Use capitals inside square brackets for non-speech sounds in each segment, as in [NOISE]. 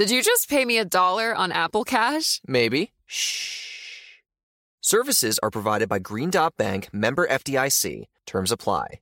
Did you just pay me a dollar on Apple Cash? Maybe. Shh. Services are provided by Green Dot Bank, member FDIC. Terms apply.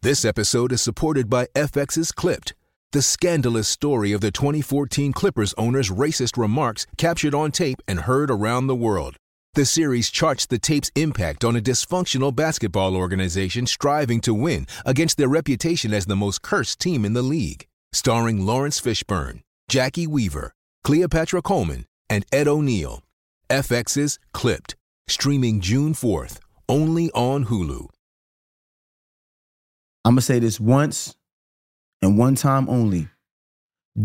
This episode is supported by FX's Clipped, the scandalous story of the 2014 Clippers owner's racist remarks captured on tape and heard around the world. The series charts the tape's impact on a dysfunctional basketball organization striving to win against their reputation as the most cursed team in the league. Starring Laurence Fishburne, Jacki Weaver, Cleopatra Coleman, and Ed O'Neill. FX's Clipped, streaming June 4th, only on Hulu. I'm gonna say this once and one time only.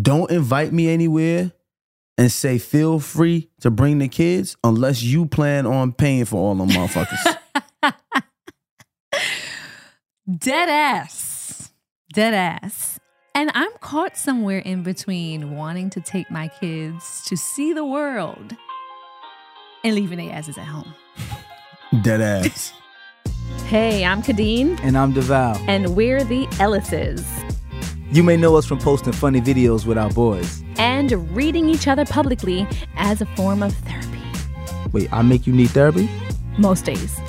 Don't invite me anywhere and say feel free to bring the kids unless you plan on paying for all them motherfuckers. [LAUGHS] Dead ass. Dead ass. And I'm caught somewhere in between wanting to take my kids to see the world and leaving their asses at home. Dead ass. [LAUGHS] Hey, I'm Kadeen, And I'm DeVal. and we're the Ellises. You may know us from posting funny videos with our boys. And reading each other publicly as a form of therapy. Wait, I make you need therapy? Most days.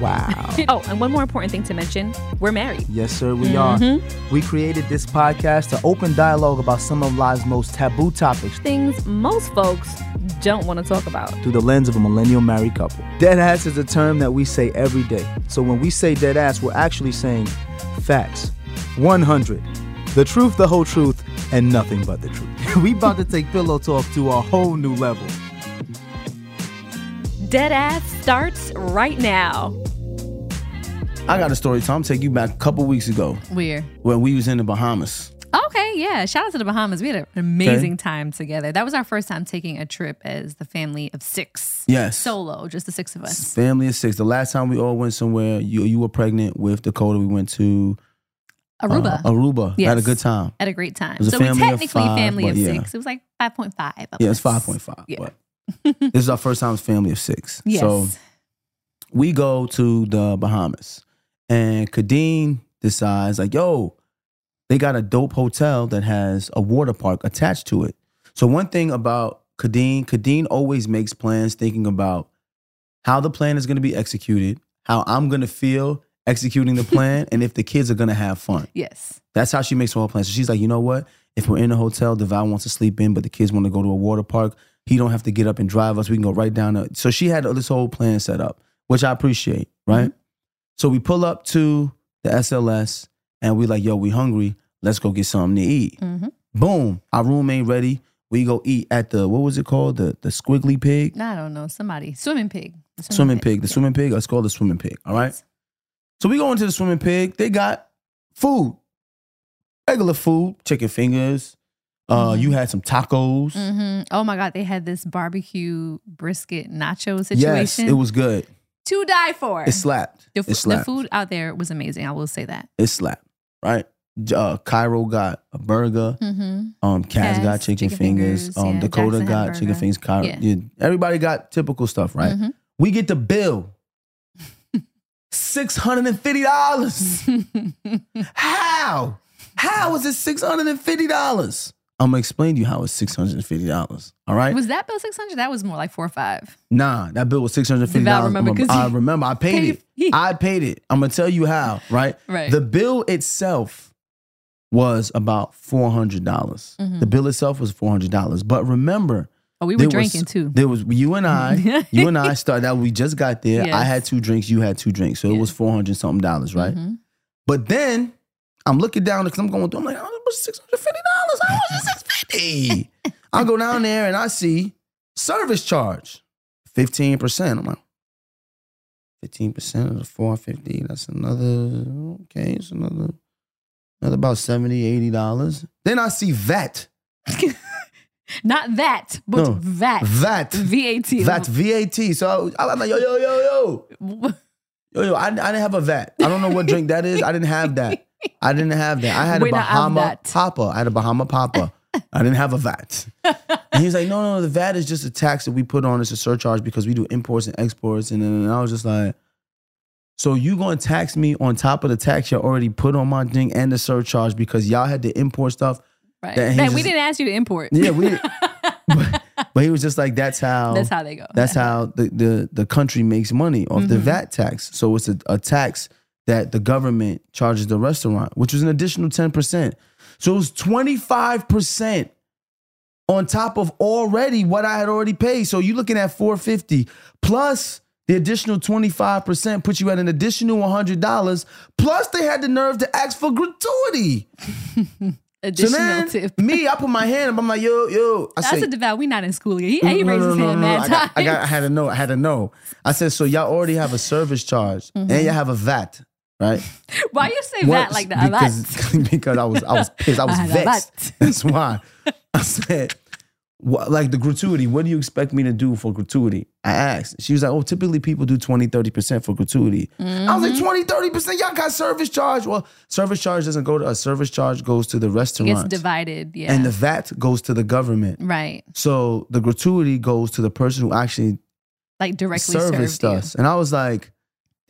Wow. [LAUGHS] Oh, and one more important thing to mention we're married. yes, sir, we are. Mm-hmm. We created this podcast to open dialogue about some of life's most taboo topics Things most folks don't want to talk about. through the lens of a millennial married couple. Dead ass is a term that we say every day. So when we say dead ass, we're actually saying facts. 100. The truth, the whole truth, and nothing but the truth. [LAUGHS] we about to take pillow talk to a whole new level. Dead ass starts right now. I got a story, Tom. Take you back a couple weeks ago Where? when we was in the Bahamas. Okay, yeah. Shout out to the Bahamas. We had an amazing time together. That was our first time taking a trip as the family of six. Yes. Solo, just the six of us. Family of six. The last time we all went somewhere, you you were pregnant with Dakota. We went to uh, Aruba. Aruba. Had a good time. Had a great time. So we family of technically five, family of yeah. six. It was like 5.5. of Yeah, it's five point five. Yeah. This is our first time as family of six. [LAUGHS] Yes. So we go to the Bahamas, and Kadeen decides like, "Yo, they got a dope hotel that has a water park attached to it." So one thing about Kadeen, Kadeen always makes plans thinking about how the plan is going to be executed, how I'm going to feel executing the [LAUGHS] plan, and if the kids are going to have fun. yes. That's how she makes her whole plan. So she's like, you know what? If we're in a hotel, Deval wants to sleep in, but the kids want to go to a water park. He don't have to get up and drive us. We can go right down. To, so she had this whole plan set up, which I appreciate, right? Mm-hmm. So we pull up to the SLS and we like, yo, we hungry. Let's go get something to eat. hmm Boom, our room ain't ready. We go eat at the what was it called? The the squiggly pig, I don't know. Somebody. Swimming pig. The swimming pig. The Yeah. swimming pig. It's called the swimming pig. All right. So we go into the swimming pig. They got food, regular food, chicken fingers. Uh, Mhm. you had some tacos. hmm Oh my God. They had this barbecue brisket nacho situation. Yes, situation. it was good. To die for. It slapped. The, it fu- the food out there was amazing. I will say that. It slapped. Right. Uh, Cairo got a burger. Mm-hmm. Um, Kaz, Kaz, got chicken, chicken fingers. fingers, Um, yeah, Dakota Jackson got chicken fingers. Cairo, Yeah. yeah. Everybody got typical stuff, right? Mhm. We get the bill. [LAUGHS] Six hundred and fifty dollars. How? How is it six hundred and fifty dollars? I'm gonna explain to you how it's six hundred and fifty dollars. All right. was that bill six hundred? That was more like four or five. Nah, that bill was six hundred fifty Deval dollars. I remember. I paid it. I paid it. I'm gonna tell you how. Right. Right. The bill itself was about four hundred dollars. Mhm. The bill itself was four hundred dollars. But remember, Oh, we were there was- drinking too. There was you and I. [LAUGHS] you and I started out. We just got there. I had two drinks. You had two drinks. So it was four hundred something dollars, right? Mhm. But then I'm looking down because I'm going through. I'm like, oh, was six hundred fifty dollars. How much is six fifty? [LAUGHS] I go down there and I see service charge, fifteen percent. I'm like, fifteen percent of the four fifty. That's another okay. It's another another about 70 80 dollars. Then I see VAT. [LAUGHS] Not that, but No. VAT. VAT. VAT. That's VAT. So I, I'm like, yo, yo, yo, yo. [LAUGHS] Yo, yo, I, I didn't have a VAT. I don't know what drink that is. I didn't have that. I didn't have that. I had We a Bahama. Papa. I had a Bahama Papa. I didn't have a VAT. And he's like, no, no, the VAT is just a tax that we put on. It's a surcharge because we do imports and exports. And then I was just like, so you going to tax me on top of the tax you already put on my thing and the surcharge because y'all had to import stuff? Right. That he Man, we didn't ask you to import. Yeah, we. [LAUGHS] but, but he was just like, that's how. That's how they go. That's how the, the, the country makes money off Mm-hmm. the VAT tax. So it's a, a tax that the government charges the restaurant, which was an additional 10%. So it was 25% on top of already what I had already paid. So you're looking at 450 plus the additional 25% puts you at an additional $100. Plus they had the nerve to ask for gratuity. [LAUGHS] So Additional then tip. [LAUGHS] me, I put my hand up. I'm like, yo, yo. I That's say, a devout. We not in school yet. He, he no, raised no, his no, hand no, no. mad I got, I got, I had to know. I had to know. I said, so y'all already have a service charge Mm-hmm. and you have a VAT, right? [LAUGHS] Why you say What? that like that? Because, [LAUGHS] because I was, I was pissed. I was I [LAUGHS] vexed. That's why. I said, what, like the gratuity, what do you expect me to do for gratuity? I asked. She was like, oh, typically people do 20, 30% for gratuity. I was like, Mm-hmm. 20, 30%? Y'all got service charge? Well, service charge doesn't go to us. Service charge goes to the restaurant. It's divided. Yeah. And the VAT goes to the government. right. So the gratuity goes to the person who actually Like directly serviced served you. us. And I was like,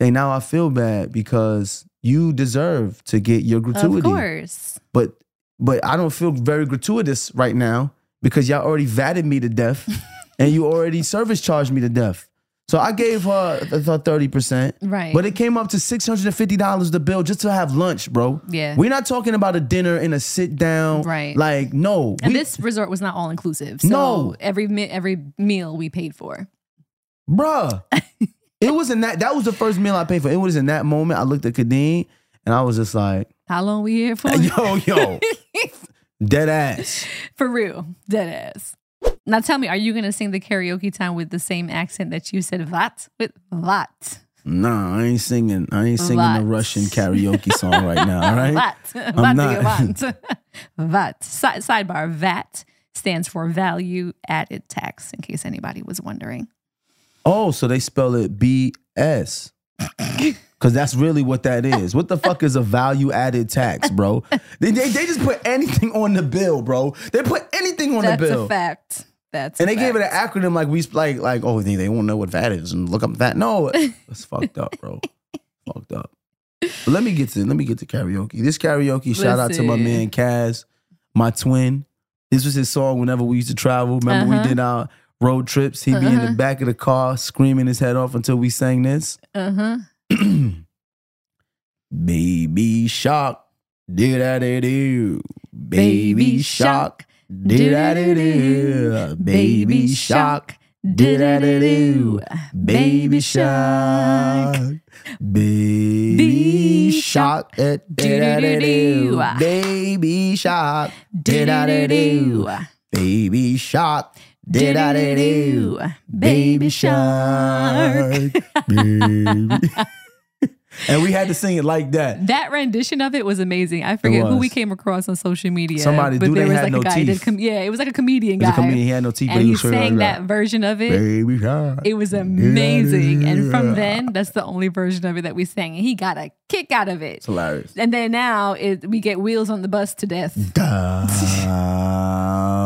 hey, now I feel bad because you deserve to get your gratuity. Of course. But but I don't feel very gratuitous right now because y'all already vatted me to death [LAUGHS] and you already service charged me to death. So I gave her the thirty percent, Right. But it came up to six hundred and fifty dollars the bill just to have lunch, bro. Yeah. we're not talking about a dinner and a sit down, Right. Like no, And we- this resort was not all inclusive. So No. every every meal we paid for. bruh. [LAUGHS] it was in that. That was the first meal I paid for. It was in that moment. I looked at Kadeen and I was just like, How long we here for? [LAUGHS] yo, yo, [LAUGHS] dead ass. for real. Dead ass. Now tell me, are you gonna sing the karaoke time with the same accent that you said vat with vat? Nah, I ain't singing. I ain't singing Vat. the Russian karaoke song right now. All right. Vat. I'm Vat not. [LAUGHS] vat. Si- sidebar, VAT stands for value added tax, in case anybody was wondering. Oh, so they spell it B S. Cause that's really what that is. What the fuck is a value added tax, bro? They, they, they just put anything on the bill, bro. They put anything on That's the bill. That's a fact. That's And a they gave it an acronym like we like like oh they, they won't know what VAT is and look up VAT. No, it's fucked up, bro. [LAUGHS] fucked up. But let me get to let me get to karaoke. This karaoke shout out to my man Kaz, my twin. This was his song whenever we used to travel. Remember Uh-huh. we did our road trips. He'd be in the Uh-huh. back of the car screaming his head off until we sang this. Uh-huh. [CLEARS THROAT] Baby shark, did I do? Baby Baby shark, did I do? Baby shark, did I do? Baby shark, baby shark, did I do? Baby shark, did I do? Baby shark, did I do? Baby shark, baby. [LAUGHS] and we had to sing it like that. That rendition of it was amazing. I forget who we came across on social media. Somebody, but there they was had like no a guy. Did teeth. com- yeah, it was like a comedian He's a guy. comedian. He had no teeth, and he sang that that. version of it. Baby shark. It was amazing. And from then, that's the only version of it that we sang. And he got a kick out of it. It's hilarious. And then now it, we get wheels on the bus to death.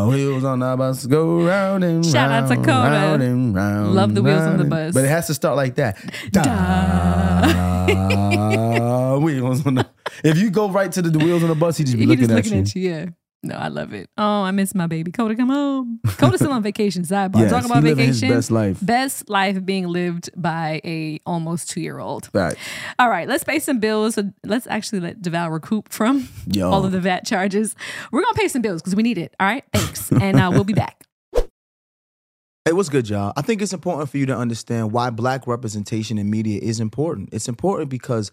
Da, wheels on the bus go round and Shout out round, to Coda. round and round. Love the wheels on the and- bus. But it has to start like that. Da, [LAUGHS] wheels on the. If you go right to the, the wheels on the bus, he just be He looking, just looking at, you. Yeah. No, I love it. Oh, I miss my baby. Coda, come home. Coda's still on vacation. Sidebar. Yes, Talk he about his vacation. best life. Best life being lived by a almost two year old. Right. All right, let's pay some bills. Let's actually let Deval recoup from Yo. all of the VAT charges. We're gonna pay some bills because we need it. All right, thanks, [LAUGHS] and uh, we'll be back. Hey, what's good, y'all? I think it's important for you to understand why black representation in media is important. It's important because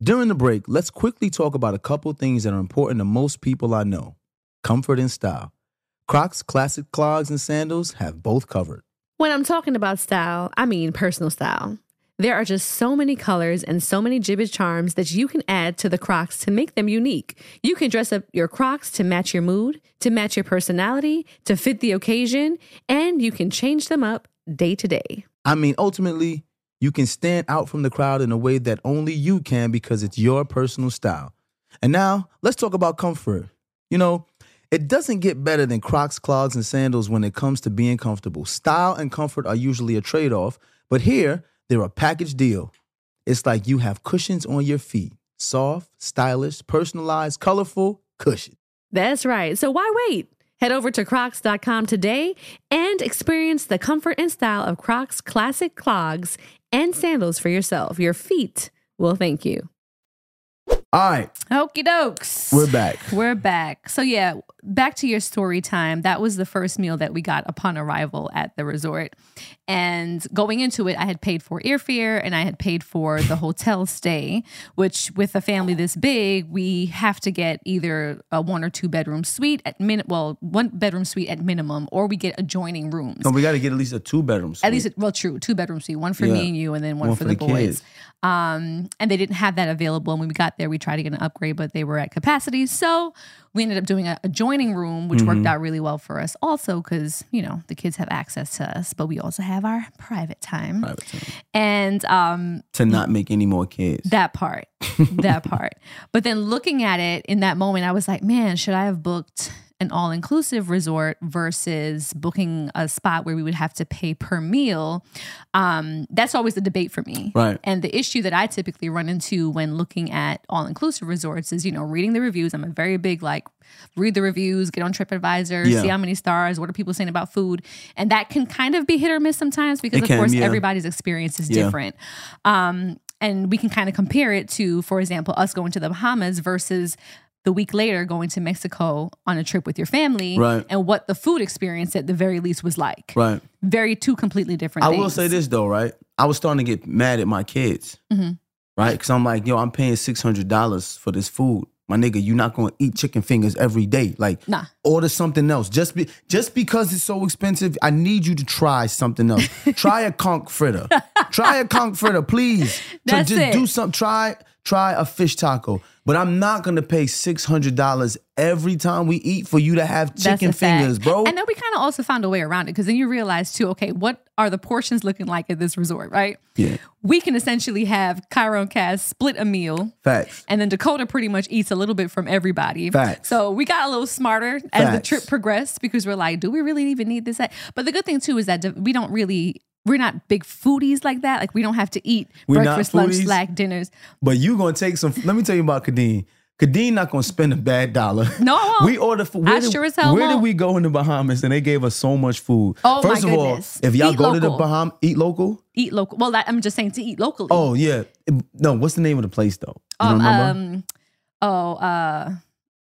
During the break, let's quickly talk about a couple things that are important to most people I know comfort and style. Crocs classic clogs and sandals have both covered. When I'm talking about style, I mean personal style. There are just so many colors and so many Jibbitz charms that you can add to the Crocs to make them unique. You can dress up your Crocs to match your mood, to match your personality, to fit the occasion, and you can change them up day to day. I mean, ultimately, you can stand out from the crowd in a way that only you can because it's your personal style. And now, let's talk about comfort. You know, it doesn't get better than Crocs, clogs, and sandals when it comes to being comfortable. Style and comfort are usually a trade off, but here, they're a package deal. It's like you have cushions on your feet soft, stylish, personalized, colorful cushion. That's right. So why wait? Head over to crocs.com today and experience the comfort and style of Crocs classic clogs and sandals for yourself. Your feet will thank you. All right, Okie dokes. we're back. We're back. So, yeah, back to your story time. That was the first meal that we got upon arrival at the resort. And going into it, I had paid for airfare and I had paid for the [LAUGHS] hotel stay, which with a family this big, we have to get either a one or two bedroom suite at min well, one bedroom suite at minimum, or we get adjoining rooms. No, we got to get at least a two bedroom. At least, well, true, two bedroom suite, one for Yeah. me and you, and then one, One for, for the, the boys. kids. Um, and they didn't have that available. And when we got there, we tried to get an upgrade, but they were at capacity. So we ended up doing a adjoining room, which Mm-hmm. worked out really well for us. Also, because you know the kids have access to us, but we also have our private time. Private time. And um, to not make any more kids. that part, [LAUGHS] that part. But then looking at it in that moment, I was like, man, should I have booked an all inclusive resort versus booking a spot where we would have to pay per meal? Um, that's always the debate for me. Right. And the issue that I typically run into when looking at all inclusive resorts is, you know, reading the reviews. I'm a very big like read the reviews, get on TripAdvisor, Yeah. see how many stars, what are people saying about food. And that can kind of be hit or miss sometimes because It of can, course yeah. everybody's experience is Yeah. different. Um, and we can kind of compare it to, for example, us going to the Bahamas versus the week later going to Mexico on a trip with your family Right. and what the food experience at the very least was like. Right. Very two completely different I things. will say this though, right? I was starting to get mad at my kids, Mhm. right? Because I'm like, yo, I'm paying six hundred dollars for this food, my nigga, you're not gonna eat chicken fingers every day. Like, Nah. order something else. Just be just because it's so expensive, I need you to try something else. [LAUGHS] try a conch fritter. [LAUGHS] try a conch fritter, please. So That's just it. do something. Try try a fish taco. But I'm not gonna pay six hundred dollars every time we eat for you to have chicken fact. fingers, bro. And then we kind of also found a way around it because then you realize too, okay, what are the portions looking like at this resort, right? Yeah. We can essentially have Cairo and Kaz split a meal. Facts. And then Dakota pretty much eats a little bit from everybody. Facts. So we got a little smarter as the trip progressed because we're like, do we really even need this? But the good thing too is that we don't really, we're not big foodies like that. Like we don't have to eat We're breakfast, lunch, foodies? snack, dinners. But you gonna take some. Let me tell you about Kadeen. Kadeen not gonna spend a bad dollar. [LAUGHS] No, we ordered. Where, I did, sure as hell where did won't. we go in the Bahamas and they gave us so much food? Oh, my First of goodness. all, if y'all Eat go to the. Bahamas, eat local. Eat local. Well, that, I'm just saying to eat locally. Oh yeah. No, what's the name of the place though? Um, um, oh, uh,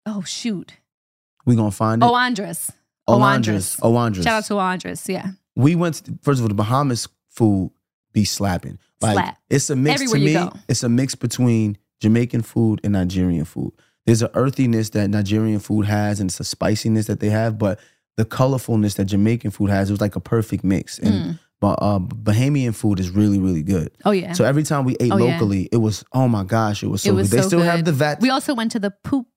oh shoot. we gonna find it. Oh, Andros. Oh. Andros. Oh, Andros. Shout out to Andros. Yeah. We went to, first of all the Bahamas food be slapping. Like Slap. it's a mix Everywhere to me. go. It's a mix between Jamaican food and Nigerian food. There's an earthiness that Nigerian food has, and it's a spiciness that they have, but the colorfulness that Jamaican food has, it was like a perfect mix. And but uh, Bahamian food is really, really good. Oh yeah. So every time we ate Oh, yeah. locally, it was oh my gosh, it was so it was good. They so still good. have the vat. We also went to the poop.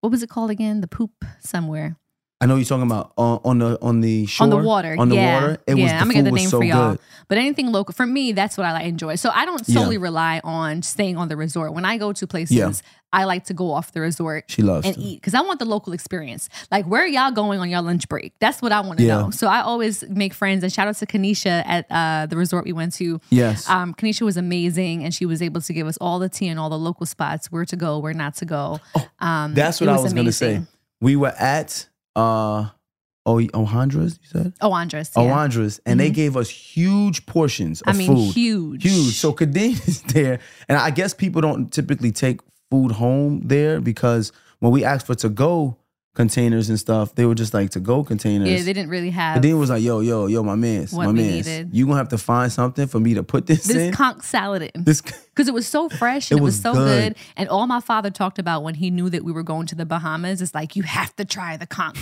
What was it called again? The poop somewhere I know you're talking about uh, on the on the shore on the water. On the yeah. water, it yeah. was I'm gonna get the name so for y'all. good. But anything local for me, that's what I like enjoy. So I don't Yeah. solely rely on staying on the resort. When I go to places, Yeah. I like to go off the resort. She loves and to. eat because I want the local experience. Like, where are y'all going on your lunch break? That's what I want to Yeah. know. So I always make friends. And shout out to Kanisha at uh, the resort we went to. Yes. Um, Kanisha was amazing, and she was able to give us all the tea and all the local spots, where to go, where not to go. Um, That's what I was gonna say. We were at uh oh Ohandras, you said? Oh, Andros. Oh, Yeah. Ohandras, and they gave us huge portions of I mean, food. huge. Huge. So Kadeen [LAUGHS] is there. And I guess people don't typically take food home there because when we asked for to go containers and stuff, they were just like to go containers. Yeah, they didn't really have Kadeen was like, yo, yo, yo, my man's, my man's. needed. You gonna have to find something for me to put this, in. conch salad in. this because it was so fresh [LAUGHS] It and it was, was so good. good. And all my father talked about when he knew that we were going to the Bahamas is like, you have to try the conch.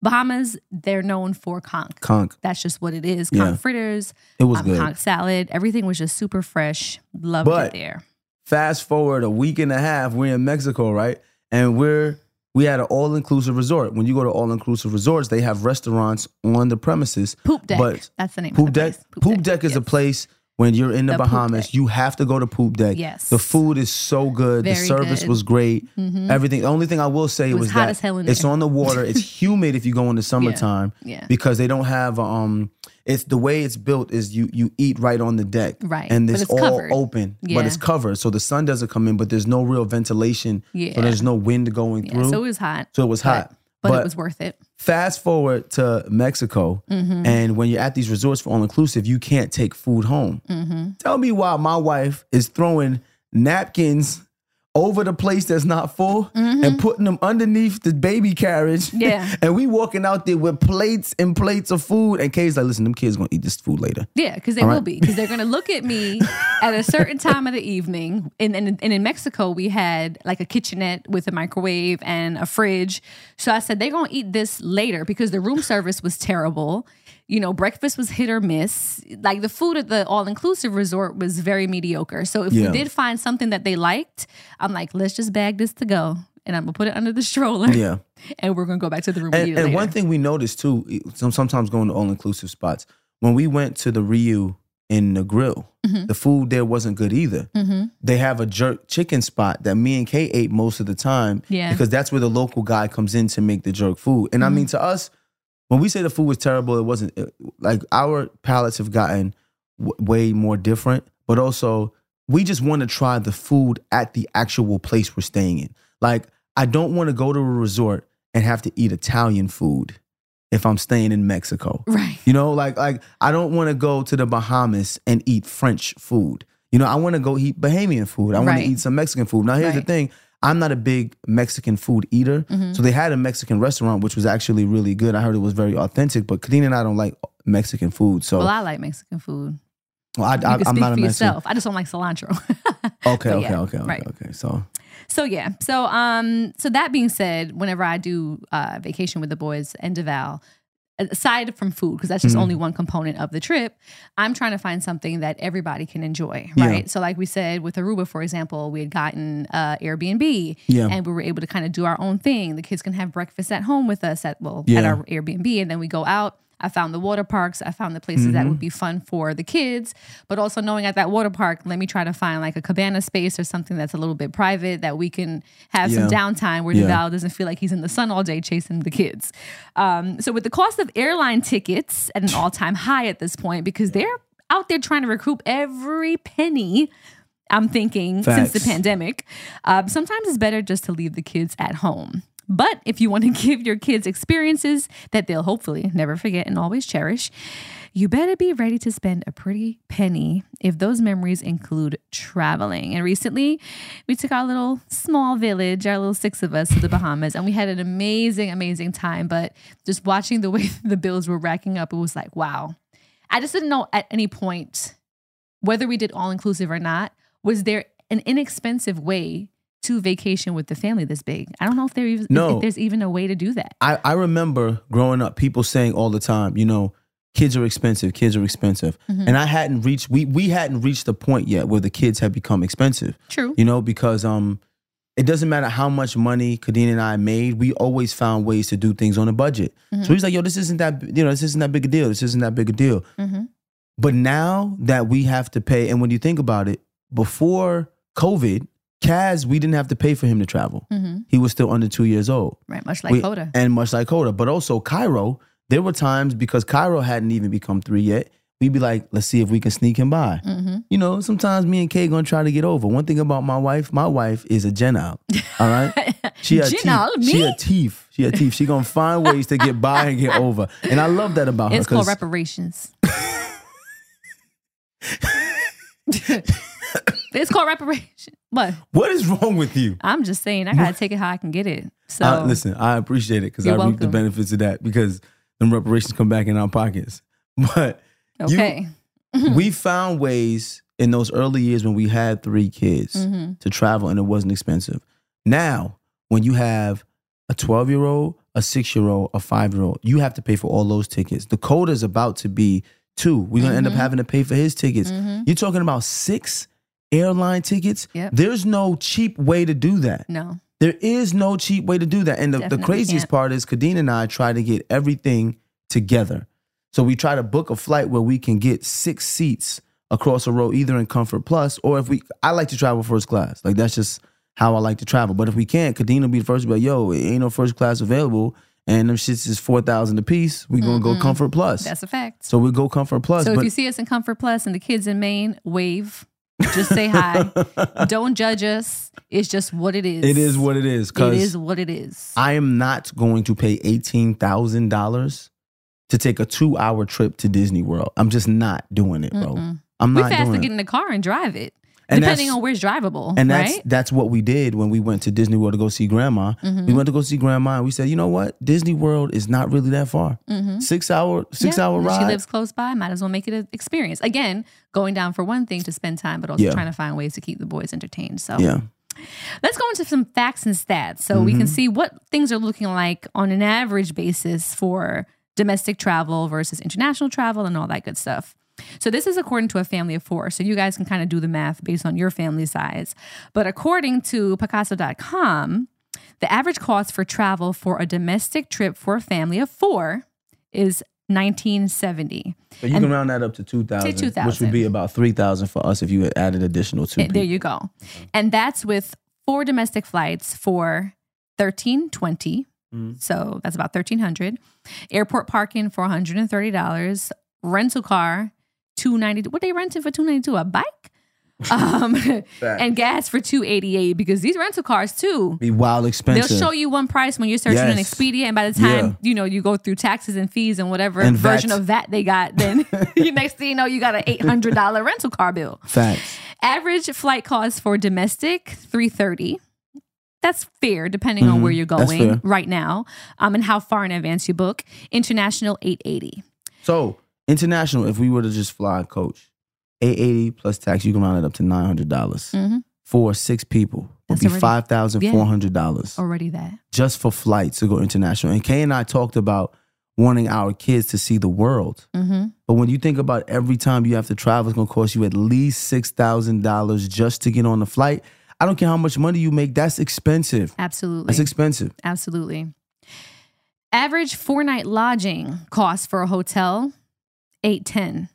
Bahamas, they're known for conch. conch. That's just what it is. Yeah. Conch fritters, It was um, good. conch salad. Everything was just super fresh. Loved But- it there. fast forward a week and a half, we're in Mexico, right? And we're we had an all inclusive resort. When you go to all inclusive resorts, they have restaurants on the premises. Poop deck. But That's the name Poop of the deck. place. Poop, deck, is a place when you're in the, The Bahamas. You have to go to Poop Deck. Yes. The food is so good. the service good. was great. Mhm. Everything. The only thing I will say It was was, that as hell in it's there. on the water. It's [LAUGHS] humid if you go in the summertime Yeah. because they don't have um. It's the way it's built is you you eat right on the deck. Right. And it's, it's all covered. open, Yeah. but it's covered, so the sun doesn't come in, but there's no real ventilation. Yeah. So there's no wind going Yeah, through. so it was hot. So it was but- hot. But, But- it was worth it. Fast forward to Mexico, Mm-hmm. and when you're at these resorts for all inclusive, you can't take food home. Mm-hmm. Tell me why my wife is throwing napkins over the place that's not full and putting them underneath the baby carriage. Mm-hmm. Yeah. [LAUGHS] and we walking out there with plates and plates of food. And Kay's like, listen, them kids gonna eat this food later. Yeah, because they All will right. be. Because they're to look at me at a certain [LAUGHS] time of the evening. And, and, and in Mexico, we had like a kitchenette with a microwave and a fridge. So I said, they're to eat this later because the room service was terrible. You know, breakfast was hit or miss. Like the food at the all inclusive resort was very mediocre. So if Yeah. we did find something that they liked, I'm like, let's just bag this to go. And I'm to put it under the [LAUGHS] stroller. Yeah. And we're to go back to the room And, and, eat it and later. one thing we noticed too, some sometimes going to all inclusive spots. When we went to the Rio in the grill, Mm-hmm. the food there wasn't good either. They have a jerk chicken spot that me and Kay ate most of the time. Yeah. Because that's where the local guy comes in to make the jerk food. And I Mm-hmm. mean, to us, when we say the food was terrible, it wasn't it- like our palates have gotten w- way more different, but also we just want to try the food at the actual place we're staying in. Like, I don't want to go to a resort and have to eat Italian food if I'm staying in Mexico. right. You know, like like I don't want to go to the Bahamas and eat French food. You know, I want to go eat Bahamian food. I want Right. to eat some Mexican food. Now, here's the thing. I'm not a big Mexican food eater. Mm-hmm. So they had a Mexican restaurant, which was actually really good. I heard it was very authentic, but Kadina and I don't like Mexican food. So Well, I like Mexican food. well, I, I, speak not a Mexican. yourself. I just don't like cilantro. [LAUGHS] Okay, okay, okay, okay, right. okay. So So yeah. So um so that being said, whenever I do uh vacation with the boys and Deval, aside from food, because that's just Mhm. only one component of the trip, I'm trying to find something that everybody can enjoy. Yeah. Right. So like we said with Aruba, for example, we had gotten uh Airbnb Yeah. and we were able to kind of do our own thing. The kids can have breakfast at home with us at well at our Airbnb and then we go out. I found the water parks. I found the places that Mm-hmm. would be fun for the kids, but also knowing at that water park, let me try to find like a cabana space or something that's a little bit private that we can have some downtime where Yeah. Deval doesn't feel like he's in the sun all day chasing the kids. Um, so with the cost of airline tickets at an all time high at this point, because they're out there trying to recoup every penny. I'm thinking since the pandemic, um, sometimes it's better just to leave the kids at home. But if you want to [LAUGHS] give your kids experiences that they'll hopefully never forget and always cherish, you better be ready to spend a pretty penny if those memories include traveling. And recently, we took our little small village, our little six of us, to the Bahamas, and we had an amazing, amazing time. But just watching the way [LAUGHS] the bills were racking up, it was like, wow. I just didn't know at any point whether we did all inclusive or not. Was there an inexpensive way to vacation with the family this big? I don't know if there even No. if there's even a way to do that. I, I remember growing up, people saying all the time, you know, kids are expensive, kids are expensive. Mm-hmm. And I hadn't reached we we hadn't reached the point yet where the kids had become expensive. True. You know, because um it doesn't matter how much money Kadeen and I made, we always found ways to do things on a budget. So he's like, yo, this isn't that you know, this isn't that big a deal. This isn't that big a deal. Mhm. But now that we have to pay, and when you think about it, before COVID, Kaz, we didn't have to pay for him to travel. hmm He was still under two years old. Right. Much like We- Coda. And much like Coda. But also Cairo, there were times because Cairo hadn't even become three yet, we'd be like, let's see if we can sneak him by. hmm You know, sometimes me and Kay gonna try to get over. One thing about my wife, my wife is a genile. All right? [LAUGHS] She a Genile? teeth. She Me? a teeth. She a teeth. She gonna find ways to get by and get [LAUGHS] over. And I love that about her. It's her. called 'cause- reparations. [LAUGHS] it's called reparation. [LAUGHS] What? what is wrong with you? I'm just saying, I gotta take it how I can get it. So Uh, listen, I appreciate it because I reap the benefits of that because them reparations come back in our pockets. [LAUGHS] But you- okay. [LAUGHS] we found ways in those early years when we had three kids Mhm. to travel and it wasn't expensive. Now, when you have a 12 year old, a six year old, a five year old, you have to pay for all those tickets. Dakota is about to be two. We're going to end up Mhm. having to pay for his tickets. Mhm. You're talking about six airline tickets. Yep. There's no cheap way to do that. No. There is no cheap way to do that. And the, the craziest can't. part is Kadeen and I try to get everything together. So we try to book a flight where we can get six seats across a row, either in Comfort Plus or if we, I like to travel first class. Like that's just how I like to travel. But if we can't, Kadeen will be the first to be like, yo, it ain't no first class available. And them shits is 4000 a piece. we going to go Comfort Plus. That's a fact. so we go Comfort Plus. So if you see us in Comfort Plus and the kids in Main, wave. Just say hi. [LAUGHS] Don't judge us. It's just what it is. it is what it is. it is what it is. I am not going to pay eighteen thousand dollars to take a two hour trip to Disney World. I'm just not doing it, bro. Mm-mm. I'm we not fast to get in the car and drive it, And depending on where's drivable. And that's right? that's what we did when we went to Disney World to go see Grandma. Mhm. We went to go see Grandma, and we said, you know what, Disney World is not really that far. Mhm. Six hour six Yeah, hour ride. She lives close by. Might as well make it an experience. Again, going down for one thing to spend time, but also Yeah. trying to find ways to keep the boys entertained. So yeah, let's go into some facts and stats so we Mm-hmm. can see what things are looking like on an average basis for domestic travel versus international travel and all that good stuff. So this is according to a family of four. So you guys can kind of do the math based on your family size. But according to Picasso.com, the average cost for travel for a domestic trip for a family of four is 1970. so you And- can round that up to two thousand, which 2,000. would be about three thousand for us if you had added additional two. There people. you go. And that's with four domestic flights for 1320. Mhm. So that's about 1300. Airport parking for $130. Rental car 290. What they renting for 292? A bike? Um [LAUGHS] and gas for 288 because these rental cars too Be wild expensive. They'll show you one price when you're searching on Yes. Expedia, and by the time Yeah. you know you go through taxes and fees and whatever And version VAT. of VAT they got, then you [LAUGHS] [LAUGHS] next thing you know you got an eight hundred dollar rental car bill. Facts. Average flight cost for domestic, 330. That's fair depending on Mhm. where you're going right now um, and how far in advance you book. International, 880. So international, if we were to just fly coach, eight eighty plus tax, you can round it up to nine hundred dollars. Mm-hmm. for six people would That's be already- five thousand four hundred dollars Already that. just for flights to go international. And Kay and I talked about wanting our kids to see the world. Mm-hmm. But when you think about every time you have to travel, it's gonna cost you at least six thousand dollars just to get on the flight. I don't care how much money you make, that's expensive. Absolutely. That's expensive. Absolutely. Average four night lodging cost for a hotel, eight ten.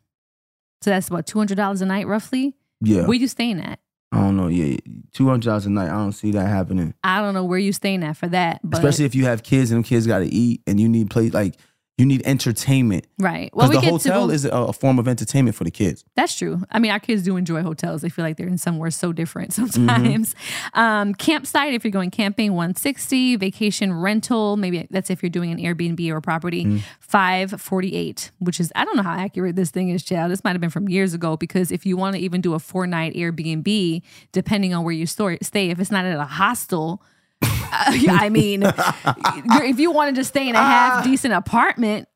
So that's about two hundred dollars a night, roughly. Yeah. Where you staying at? I don't know. Yeah, two hundred dollars a night. I don't see that happening. I don't know where you staying at for that, but Especially if you have kids and them kids got to eat and you need place like you need entertainment. right. Because we the get hotel go, is a, a form of entertainment for the kids. That's true. I mean, our kids do enjoy hotels. They feel like they're in somewhere so different Mm-hmm. [LAUGHS] sometimes. Um, campsite, if you're going camping, 160. Vacation rental, maybe that's if you're doing an Airbnb or a property, Mm. 548, which is, I don't know how accurate this thing is, child. This might have been from years ago because if you want to even do a four night Airbnb, depending on where you store, stay, if it's not at a hostel, uh, [LAUGHS] I mean, if you want to just stay in a Ah. half decent apartment,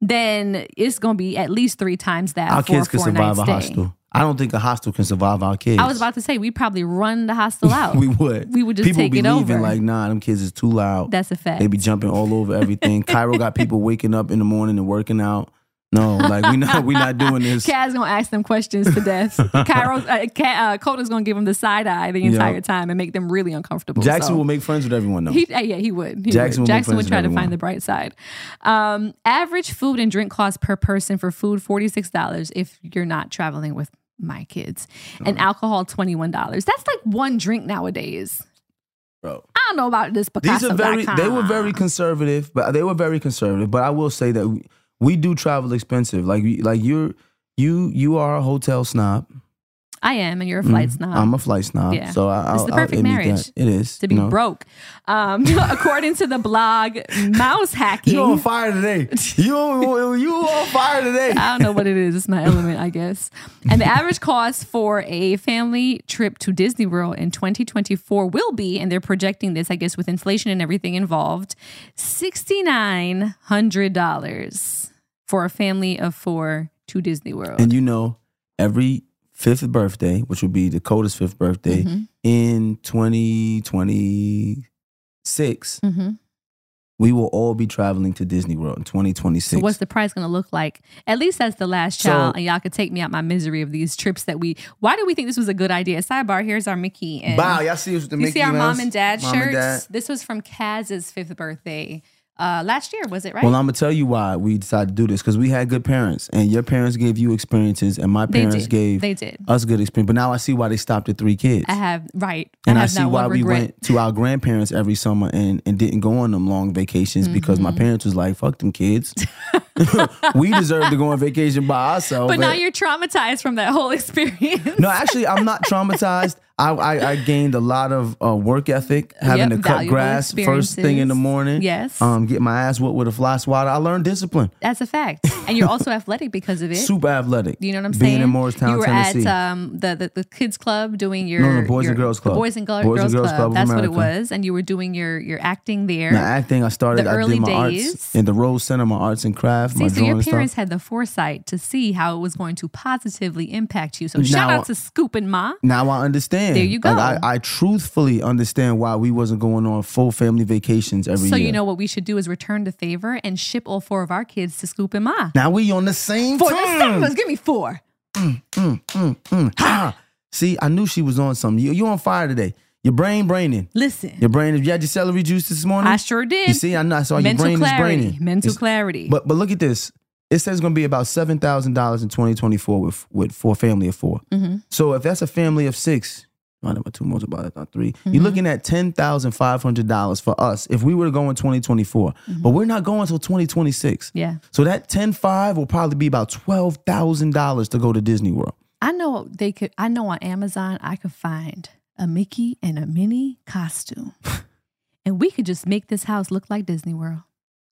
then it's going to be at least three times that Our for kids a can survive a stay. hostel. I don't think a hostel can survive our kids. I was about to say we'd probably run the hostel [LAUGHS] out. we would. We would just people take be it leaving over. like, nah, them kids is too loud. That's a fact. They be jumping all over everything. Cairo got people waking up in the morning and working out. No, like we not we're not doing this. [LAUGHS] Kaz gonna ask them questions to death. Cairo, uh, Ka- uh, Coda's gonna give them the side eye the entire time and make them really uncomfortable. Jackson so. will make friends with everyone though. He, uh, yeah, he would. He Jackson would. Jackson would try to find the bright side. Um, average food and drink cost per person for food forty six dollars if you're not traveling with my kids, and alcohol twenty one dollars. That's like one drink nowadays. Bro. I don't know about this These are very they were very conservative, but they were very conservative. But I will say that we, we do travel expensive. Like like you're you you are a hotel snob. I am, and you're a flight Mhm. snob. I'm a flight snob. Yeah. So I, It's the perfect marriage that. It is to be you know. broke. Um, [LAUGHS] according to the blog Mouse Hacking. You on fire today? [LAUGHS] You you on fire today? I don't know what it is. It's my element, I guess. And the average cost for a family trip to Disney World in 2024 will be, and they're projecting this, I guess, with inflation and everything involved, $6,900 for a family of four to Disney World. And you know, every fifth birthday, which would be Dakota's fifth birthday Mhm. in 2026, Mhm. we will all be traveling to Disney World in 2026. So what's the price going to look like? At least that's the last So- child, and y'all could take me out my misery of these trips that we. Why do we think this was a good idea? Sidebar: Here's our Mickey and Wow, y'all see the you Mickey see our mom and dad Mom shirts. and dad. This was from Kaz's fifth birthday uh, last year, was it right? Well, I'm gonna tell you why we decided to do this because we had good parents, and your parents gave you experiences, and my parents did. gave They did. us good experience. But now I see why they stopped at three kids, I have right, and I, have see why we went to our grandparents every summer and and didn't go on them long vacations because Mm-hmm. my parents was like, "Fuck them kids, [LAUGHS] [LAUGHS] we deserve to go on vacation by ourselves." But now you're traumatized from that whole [LAUGHS] experience. No, actually, I'm not traumatized. I, I, I gained a lot of uh, work ethic, [LAUGHS] having Yep, to cut grass first thing in the morning. Yes. Um, get my ass whooped with a fly swatter. I learned discipline. That's a fact, and you're also athletic because of it. Super athletic. You know what I'm Being saying? in Morristown, you were Tennessee. at um, the, the the kids club doing your No, no, Boys and your- Girls the Club. Boys and Girl- Boys and Girls, Girls Club. Club That's what it was, and you were doing your your acting there. now, acting, I started, The I early did my days. arts in the Rose Center, my arts and craft, my See, so your and parents had the foresight to see how it was going to positively impact you. So shout out to Scoop and Ma. Now I understand. There you go. Like, I, I truthfully understand why we wasn't going on full family vacations every So year. you know what we should do is return the favor and ship all four of our kids to Scoop and Ma. Now we on the same Four, time. let's give me four. Mm, ah. See, I knew she was on something. You, you on fire today. Your brain braining. Listen, Your brain. If you had your celery juice this morning. I sure did. You see, I know. I saw your mental brain clarity, is braining. mental It's- clarity. But but look at this. It says it's going to be about seven thousand dollars in twenty twenty four with with for a family of 4 Mm-hmm. So if that's a family of six, not know about two multiplied that's not 3 Mm-hmm. You're looking at ten thousand five hundred dollars for us if we were to go in twenty twenty four. But we're not going until twenty twenty six. Mm-hmm. yeah, So that ten five will probably be about twelve thousand dollars to go to Disney World. I know they could. I know on Amazon I could find a Mickey and a Minnie costume, [LAUGHS] and we could just make this house look like Disney World.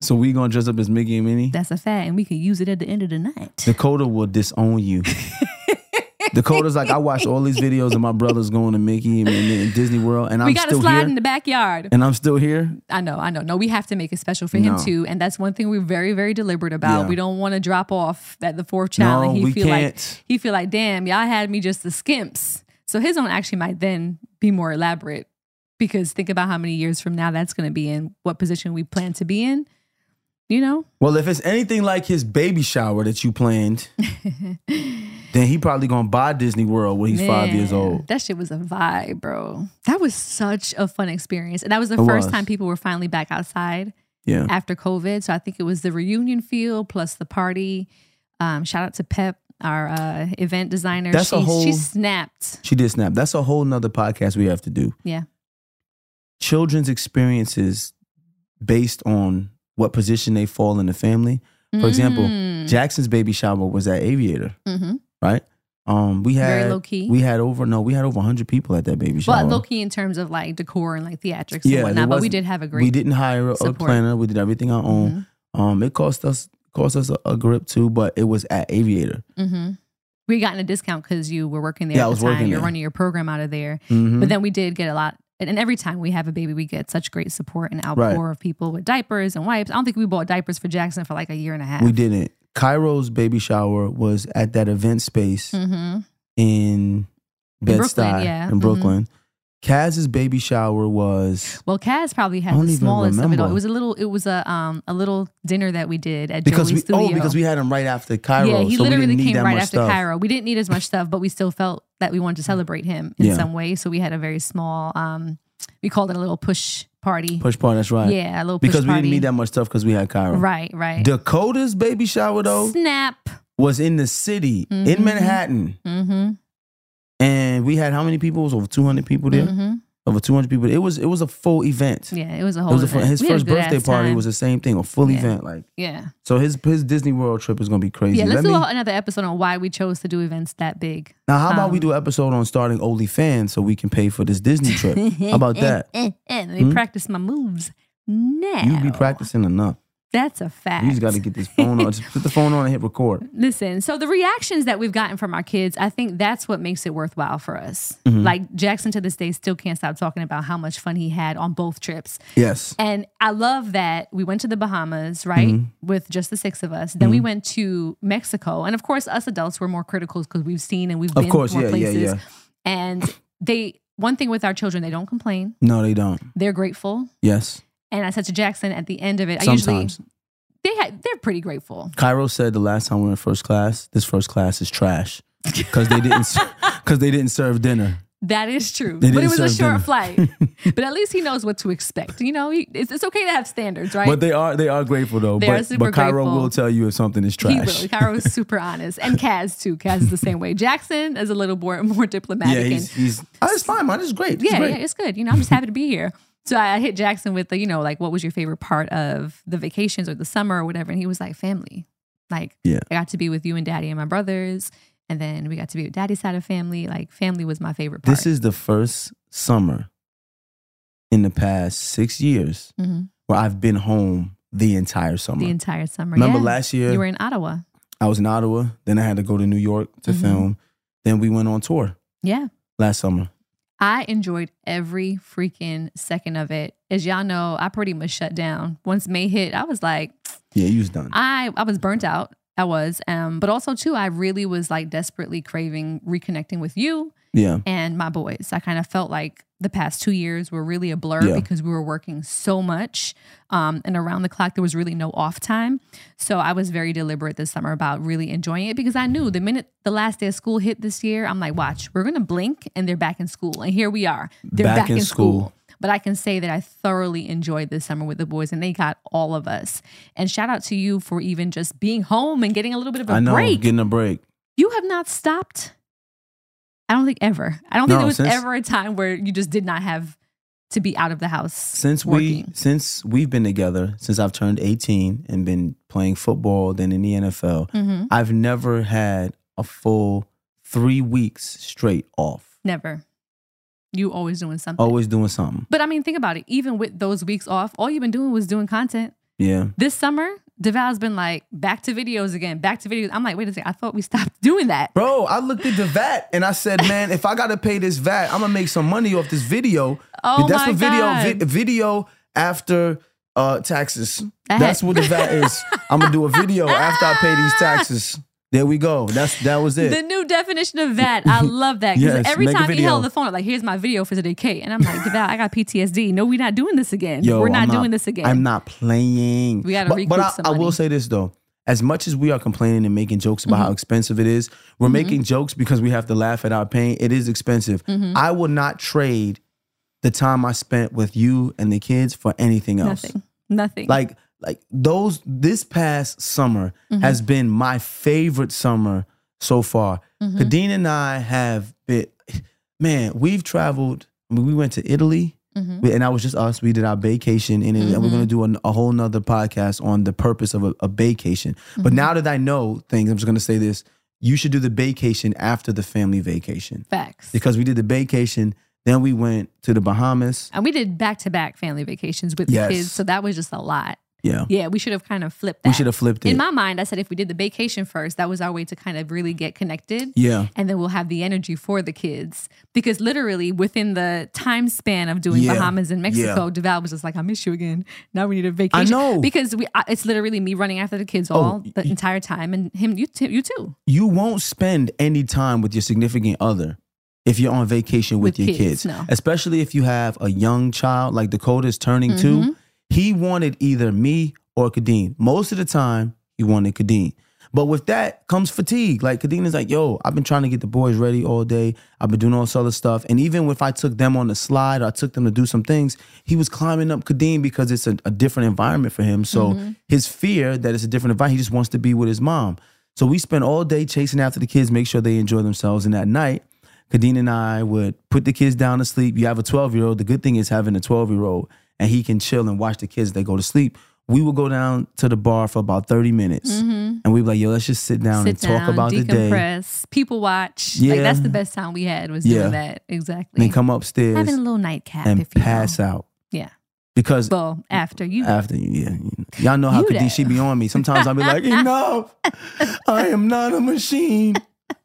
So we gonna dress up as Mickey and Minnie. That's a fact, and we could use it at the end of the night. Dakota will disown you. [LAUGHS] Dakota's like, I watched all these videos of my brothers going to Mickey and, and, Disney World, and we I'm still like, We got to still slide here. in the backyard. and I'm still here. I know, I know. No, we have to make it special for him too, and that's one thing we're very, very deliberate about. Yeah. We don't want to drop off at the fourth child, No, and he we feel can't. he feel like, damn, y'all had me just the skimps. So his own actually might then be more elaborate because think about how many years from now that's going to be in what position we plan to be in. You know, Well, if it's anything like his baby shower that you planned, [LAUGHS] then he probably gonna buy Disney World when he's five years old. That shit was a vibe, bro. That was such a fun experience. And that was the It first was. time people were finally back outside Yeah. after COVID. So I think it was the reunion feel plus the party. Um, shout out to Pep, our uh, event designer. That's a she, whole- she snapped. She did snap. That's a whole nother podcast we have to do. Yeah. Children's experiences based on what position they fall in the family. For example, Mm. Jackson's baby shower was at Aviator, Mhm. Right? Um, we had Very low key. We had over no, we had over hundred people at that baby shower. But low key in terms of like decor and like theatrics Yeah, and whatnot. But we did have a great we didn't hire a, a. Mm-hmm. planner. We did everything our own. Um, it cost us cost us a, a grip too, but it was at Aviator. Mm-hmm. We got in a discount because you were working there. Yeah, I the was time. working You're running your program out of there. Mhm. But then we did get a lot. And and every time we have a baby, we get such great support and outpour Right. of people with diapers and wipes. I don't think we bought diapers for Jackson for like a year and a half. we didn't. Cairo's baby shower was at that event space Mm-hmm. in Bed Stuy yeah. in Mhm. Brooklyn. Kaz's baby shower was Well, Kaz probably had the smallest of it all. It was a little. It was a um a little dinner that we did at because we Joey's studio. oh because we had him right after Cairo. yeah, he so we literally didn't need came right after stuff. Cairo. We didn't need as much stuff, but we still felt that we wanted to celebrate him in Yeah. some way. So we had a very small. um We called it a little push party. Push party, that's right. Yeah, a little push because we didn't need that much stuff because we had Cairo. Right, right. Dakota's baby shower though Snap. was in the city in Mhm. Manhattan, Mm-hmm. and we had how many people? It was over two hundred people there. Mm-hmm. Over two hundred people. It was it was a full event. Yeah, it was a It whole. was a full, his We first birthday party time. was the same thing, a full Yeah. event. Like Yeah. so, his his Disney World trip is gonna be crazy. Yeah, let's Let do me- another episode on why we chose to do events that big. now, how about we um, do an episode on starting OnlyFans so we can pay for this Disney trip? [LAUGHS] how about that? [LAUGHS] Let me Hmm? practice my moves now. You be practicing enough. That's a fact. You just got to get this phone on. Just put the phone on and hit record. [LAUGHS] Listen, so the reactions that we've gotten from our kids, I think that's what makes it worthwhile for us. Mm-hmm. Like Jackson to this day still can't stop talking about how much fun he had on both trips. Yes. And I love that we went to the Bahamas, right? Mm-hmm. With just the six of us. Then we went to Mexico. And of course, us adults were more critical because we've seen and we've Of been course, more yeah, yeah, places. yeah. And they one thing with our children, they don't complain. No, they don't. They're grateful. Yes. And I said to Jackson at the end of it, I Sometimes. usually they had they're pretty grateful. Cairo said the last time we were in first class, this first class is trash because they didn't [LAUGHS] because they didn't serve dinner. That is true. But it was a short dinner. flight. [LAUGHS] but at least he knows what to expect. You know, he, it's, it's okay to have standards, right? But they are they are grateful though. They but are super but Cairo grateful. will tell you if something is he trash. will. Cairo is [LAUGHS] super honest. And Kaz too. Kaz is the same way. Jackson is a little more, more diplomatic. yeah, and- he's he's. Oh, it's fine, man. It's great. It's yeah, great. yeah, it's good. You know, I'm just happy to be here. So I hit Jackson with the, you know, like, what was your favorite part of the vacations or the summer or whatever? And he was like, family. Like, Yeah. I got to be with you and daddy and my brothers. And then we got to be with daddy's side of family. Like, family was my favorite part. This is the first summer in the past six years Mhm. where I've been home the entire summer. the entire summer. Remember Yeah. last year You were in Ottawa. I was in Ottawa. Then I had to go to New York to Mhm. film. Then we went on tour Yeah. last summer. I enjoyed every freaking second of it. As y'all know, I pretty much shut down. Once May hit, I was like, [TSK] Yeah, you was done. I I was burnt out. I was. Um, but also too, I really was like desperately craving reconnecting with you yeah. and my boys. I kind of felt like the past two years were really a blur Yeah. because we were working so much. Um, and around the clock, there was really no off time. So I was very deliberate this summer about really enjoying it because I knew the minute the last day of school hit this year, I'm like, watch, we're going to blink and they're back in school. And here we are. They're Back back, in in school. school. But I can say that I thoroughly enjoyed this summer with the boys and they got all of us. And shout out to you for even just being home and getting a little bit of a I know, break. getting a break. You have not stopped. I don't think ever. I don't think there was since- ever a time where you just did not have to be out of the house. Since working. we since we've been together, since I've turned 18 and been playing football, then in the NFL, Mm-hmm. I've never had a full three weeks straight off. never. You always doing something. Always doing something. But I mean, think about it. Even with those weeks off, all you've been doing was doing content. Yeah. This summer, Devale's been like back to videos again, back to videos. I'm like, wait a second, I thought we stopped [LAUGHS] doing that. Bro, I looked at the VAT and I said, man, if I gotta pay this VAT, I'm gonna make some money off this video. [LAUGHS] Oh That's my what video God. vi- video after uh taxes. That's what the VAT is. [LAUGHS] I'm gonna do a video after I pay these taxes. There we go. That's that was it. The new definition of that. I [LAUGHS] love that. Because Yes, every time he held the phone, I'm like, here's my video for today, Kate. And I'm like, I got PTSD. No, we're not doing this again. Yo, we're not, I'm doing this again. I'm not playing. We gotta but, but I, I will say this though. As much as we are complaining and making jokes about Mm-hmm. how expensive it is, we're making jokes because we have to laugh at our pain. It is expensive. Mm-hmm. I will not trade the time I spent with you and the kids for anything else. Nothing. Nothing. Like like those this past summer Mm-hmm. has been my favorite summer so far. Mm-hmm. Kadeen and I have been man, we've traveled. I mean, we went to Italy. Mm-hmm. And that was just us. We did our vacation in and we're gonna do an, a whole nother podcast on the purpose of a, a vacation. Mm-hmm. But now that I know things, I'm just gonna say this: you should do the vacation after the family vacation Facts. because we did the vacation, then we went to the Bahamas. and we did back to back family vacations with Yes. the kids. So that was just a lot. Yeah, Yeah, we should have kind of flipped that. we should have flipped it. In my mind, I said if we did the vacation first, that was our way to kind of really get connected. yeah, And then we'll have the energy for the kids. Because literally within the time span of doing Yeah. Bahamas and Mexico, Yeah. Devale was just like, I miss you again. Now we need a vacation. I know. Because we I- it's literally me running after the kids all the entire time and him you too you too. you won't spend any time with your significant other if you're on vacation with, With your kids, kids, no. especially if you have a young child like Dakota is turning Mm-hmm. two. He wanted either me or Kadeen. Most of the time, he wanted Kadeen. But with that comes fatigue. Like Kadeen is like, yo, I've been trying to get the boys ready all day. I've been doing all this other stuff. And even if I took them on the slide or I took them to do some things, he was climbing up Kadeen because it's a, a different environment for him. So Mm-hmm. his fear that it's a different environment, he just wants to be with his mom. So we spent all day chasing after the kids, make sure they enjoy themselves. And at night, Kadeen and I would put the kids down to sleep. You have a 12 year old. The good thing is having a 12 year old and he can chill and watch the kids they go to sleep. We would go down to the bar for about 30 minutes mm-hmm. and we'd be like, yo, let's just sit down Sit and talk down, about the day. people watch. Like Yeah. that's the best time we had was Yeah. doing that. Exactly. And then come upstairs Having a little nightcap and if you pass will. out. Yeah. Because Well, after you after you, yeah, y'all know how You Kadeen, there. she be on me. Sometimes I'll be like, [LAUGHS] enough. I am not a machine.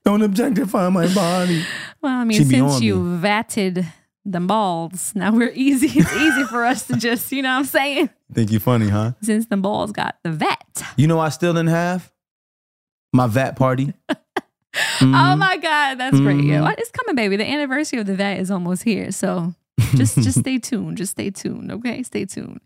Don't objectify my body. Well, I mean, She since you me. vatted the balls, now we're easy. It's easy for us to just, you know what I'm saying? Think you funny, huh? Since the balls got the vet. You know I still didn't have? My vet party. [LAUGHS] Mm-hmm. Oh my God, that's great. Yo, Mhm. it's coming, baby. The anniversary of the vet is almost here. So just just stay tuned. Just stay tuned. Okay. Stay tuned.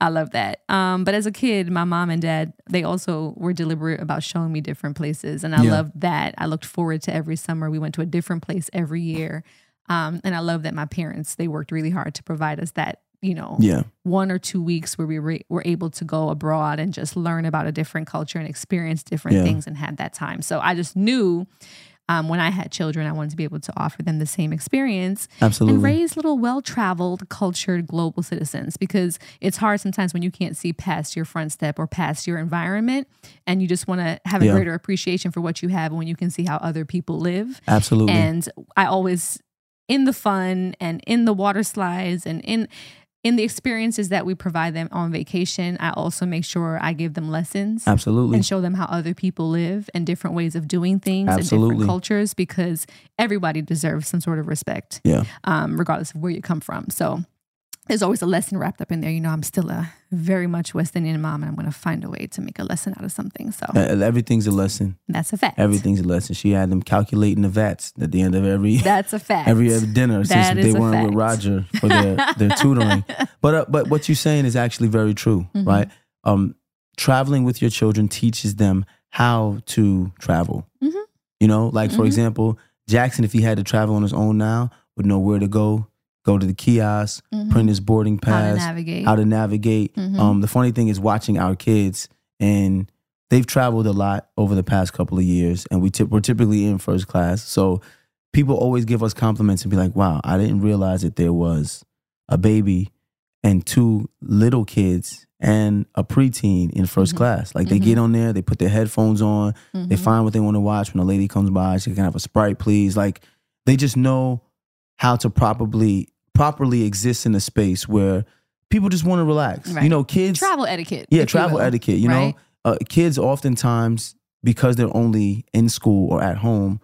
I love that. Um, but as a kid, my mom and dad, they also were deliberate about showing me different places. And I Yeah. loved that. I looked forward to every summer. We went to a different place every year. Um, and I love that my parents, they worked really hard to provide us that, you know, Yeah. one or two weeks where we were, were able to go abroad and just learn about a different culture and experience different Yeah. things and have that time. So I just knew um, when I had children, I wanted to be able to offer them the same experience Absolutely. and raise little well traveled, cultured global citizens because it's hard sometimes when you can't see past your front step or past your environment and you just want to have a Yeah. greater appreciation for what you have when you can see how other people live. Absolutely. And I always in the fun and in the water slides and in in the experiences that we provide them on vacation, I also make sure I give them lessons Absolutely. and show them how other people live and different ways of doing things and Absolutely. different cultures because everybody deserves some sort of respect, yeah. um, regardless of where you come from. So there's always a lesson wrapped up in there. You know, I'm still a very much West Indian mom and I'm going to find a way to make a lesson out of something. So Uh, Everything's a lesson. that's a fact. Everything's a lesson. She had them calculating the VATs at the end of every [LAUGHS] That's a fact. every dinner since That they a weren't with. Roger for their, their [LAUGHS] tutoring. But uh, but what you're saying is actually very true, Mm-hmm. right? Um, traveling with your children teaches them how to travel. Mhm. You know, like for Mhm. example, Jackson, if he had to travel on his own now, would know where to go, go to the kiosk, Mhm. print his boarding pass, how to navigate. how to navigate. Mhm. Um, the funny thing is watching our kids, and they've traveled a lot over the past couple of years, and we tip, we're typically in first class. So people always give us compliments and be like, "Wow, I didn't realize that there was a baby and two little kids and a preteen in 1st Mhm. class. Like they Mhm. get on there, they put their headphones on, they Mhm. find what they want to watch. When a lady comes by, she can have a sprite, please. Like they just know how to properly properly exists in a space where people just want to relax. You know, kids travel etiquette. yeah, you travel will, etiquette. You right? know, uh, kids oftentimes because they're only in school or at home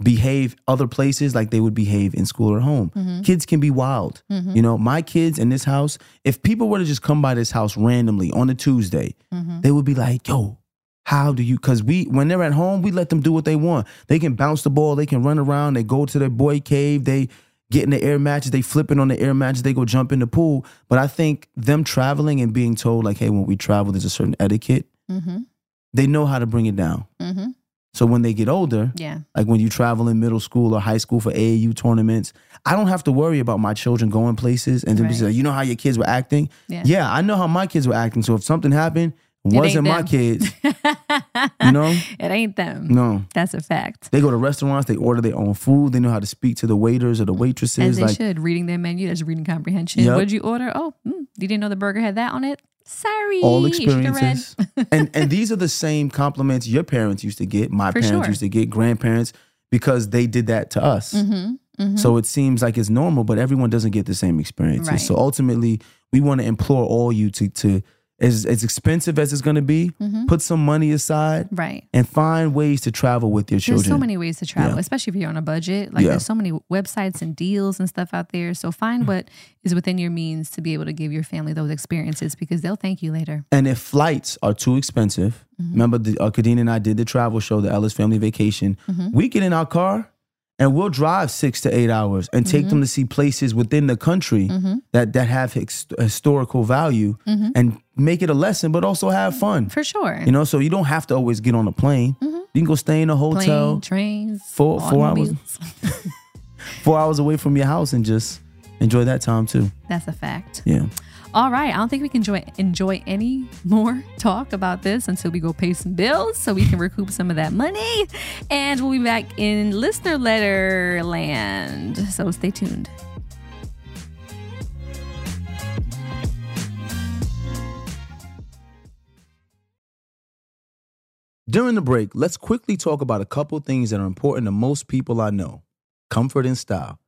behave other places like they would behave in school or home. Mhm. Kids can be wild. Mhm. You know, my kids in this house, if people were to just come by this house randomly on a Tuesday, Mhm. they would be like, "Yo, How do you? Because we, when they're at home, we let them do what they want. They can bounce the ball, they can run around, they go to their boy cave, they get in the air matches, they flipping on the air matches, they go jump in the pool. But I think them traveling and being told like, hey, when we travel, there's a certain etiquette. Mm-hmm. They know how to bring it down. Mm-hmm. So when they get older, Yeah. like when you travel in middle school or high school for AAU tournaments, I don't have to worry about my children going places and then be Right. like, you know how your kids were acting? Yeah. I know how my kids were acting. So if something happened, wasn't my kids. [LAUGHS] You know? it ain't them. No. That's a fact. They go to restaurants, they order their own food, they know how to speak to the waiters or the As waitresses. they Like should. Reading their menu, that's reading comprehension. Yep. What did you order? Oh, mm, you didn't know the burger had that on it? Sorry. all You should've read. experiences. [LAUGHS] and and these are the same compliments your parents used to get, my For parents sure. used to get, grandparents, because they did that to us. Mm-hmm. Mm-hmm. So it seems like it's normal, but everyone doesn't get the same experiences. Right. So ultimately, we want to implore all you to to as as expensive as it's going to be, Mm-hmm. put some money aside right. and find ways to travel with your children. There's so many ways to travel, Yeah. especially if you're on a budget. Like Yeah. there's so many websites and deals and stuff out there. So find what is within your means to be able to give your family those experiences because they'll thank you later. And if flights are too expensive, Mm-hmm. remember the uh, and I did the travel show, the Ellis Family Vacation. Mm-hmm. We get in our car and we'll drive six to eight hours and take Mm-hmm. them to see places within the country that that have his, historical value and make it a lesson, but also have fun. Mm-hmm. For sure. You know, so you don't have to always get on a plane. You can go stay in a hotel Plane, trains, four four hours [LAUGHS] four hours away from your house and just enjoy that time too. That's a fact. Yeah. All right. I don't think we can enjoy enjoy any more talk about this until we go pay some bills so we can recoup some of that money. And we'll be back in listener letter land. So stay tuned. During the break, let's quickly talk about a couple things that are important to most people I know comfort and style.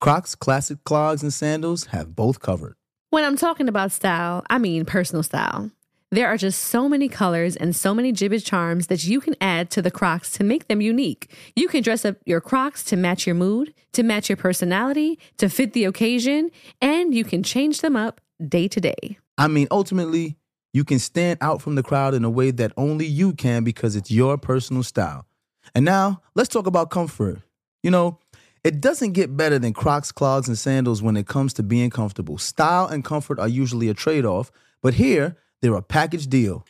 Crocs, classic clogs, and sandals have both covered. When I'm talking about style, I mean personal style. There are just so many colors and so many Jibbitz charms that you can add to the Crocs to make them unique. You can dress up your Crocs to match your mood, to match your personality, to fit the occasion, and you can change them up day to day. I mean, ultimately, you can stand out from the crowd in a way that only you can because it's your personal style. And now, let's talk about comfort. You know, it doesn't get better than Crocs, clogs, and sandals when it comes to being comfortable. Style and comfort are usually a trade off, but here, they're a package deal.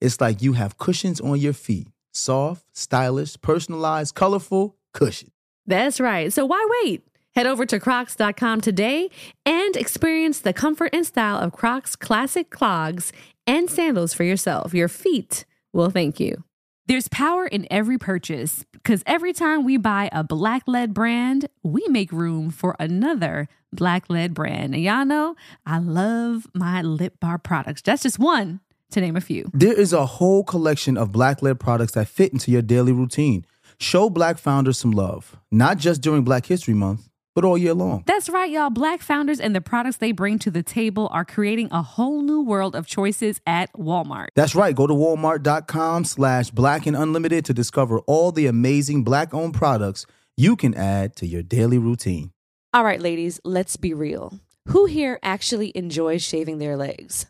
It's like you have cushions on your feet soft, stylish, personalized, colorful cushion. That's right. So why wait? Head over to crocs.com today and experience the comfort and style of Crocs classic clogs and sandals for yourself. Your feet will thank you. There's power in every purchase because every time we buy a black led brand, we make room for another black led brand. And y'all know I love my lip bar products. That's just one to name a few. There is a whole collection of black led products that fit into your daily routine. Show black founders some love, not just during Black History Month, but all year long. That's right, y'all. Black founders and the products they bring to the table are creating a whole new world of choices at Walmart. That's right. Go to walmart.com slash black and unlimited to discover all the amazing black owned products you can add to your daily routine. All right, ladies, let's be real. Who here actually enjoys shaving their legs?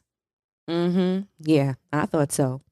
Mm hmm. Yeah, I thought so.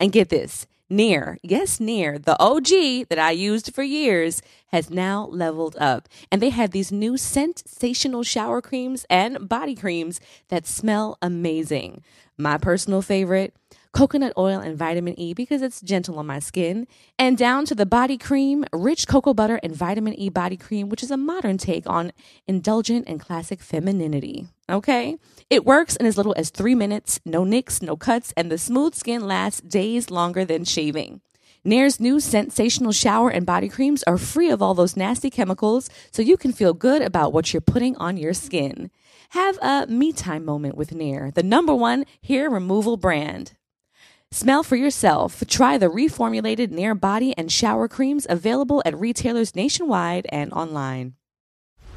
And get this Nair, yes, Nair, the OG that I used for years, has now leveled up. And they have these new sensational shower creams and body creams that smell amazing. My personal favorite coconut oil and vitamin E because it's gentle on my skin, and down to the body cream, rich cocoa butter and vitamin E body cream, which is a modern take on indulgent and classic femininity. Okay? It works in as little as three minutes, no nicks, no cuts, and the smooth skin lasts days longer than shaving. Nair's new sensational shower and body creams are free of all those nasty chemicals, so you can feel good about what you're putting on your skin. Have a me time moment with Nair, the number one hair removal brand. Smell for yourself. Try the reformulated Nair body and shower creams available at retailers nationwide and online.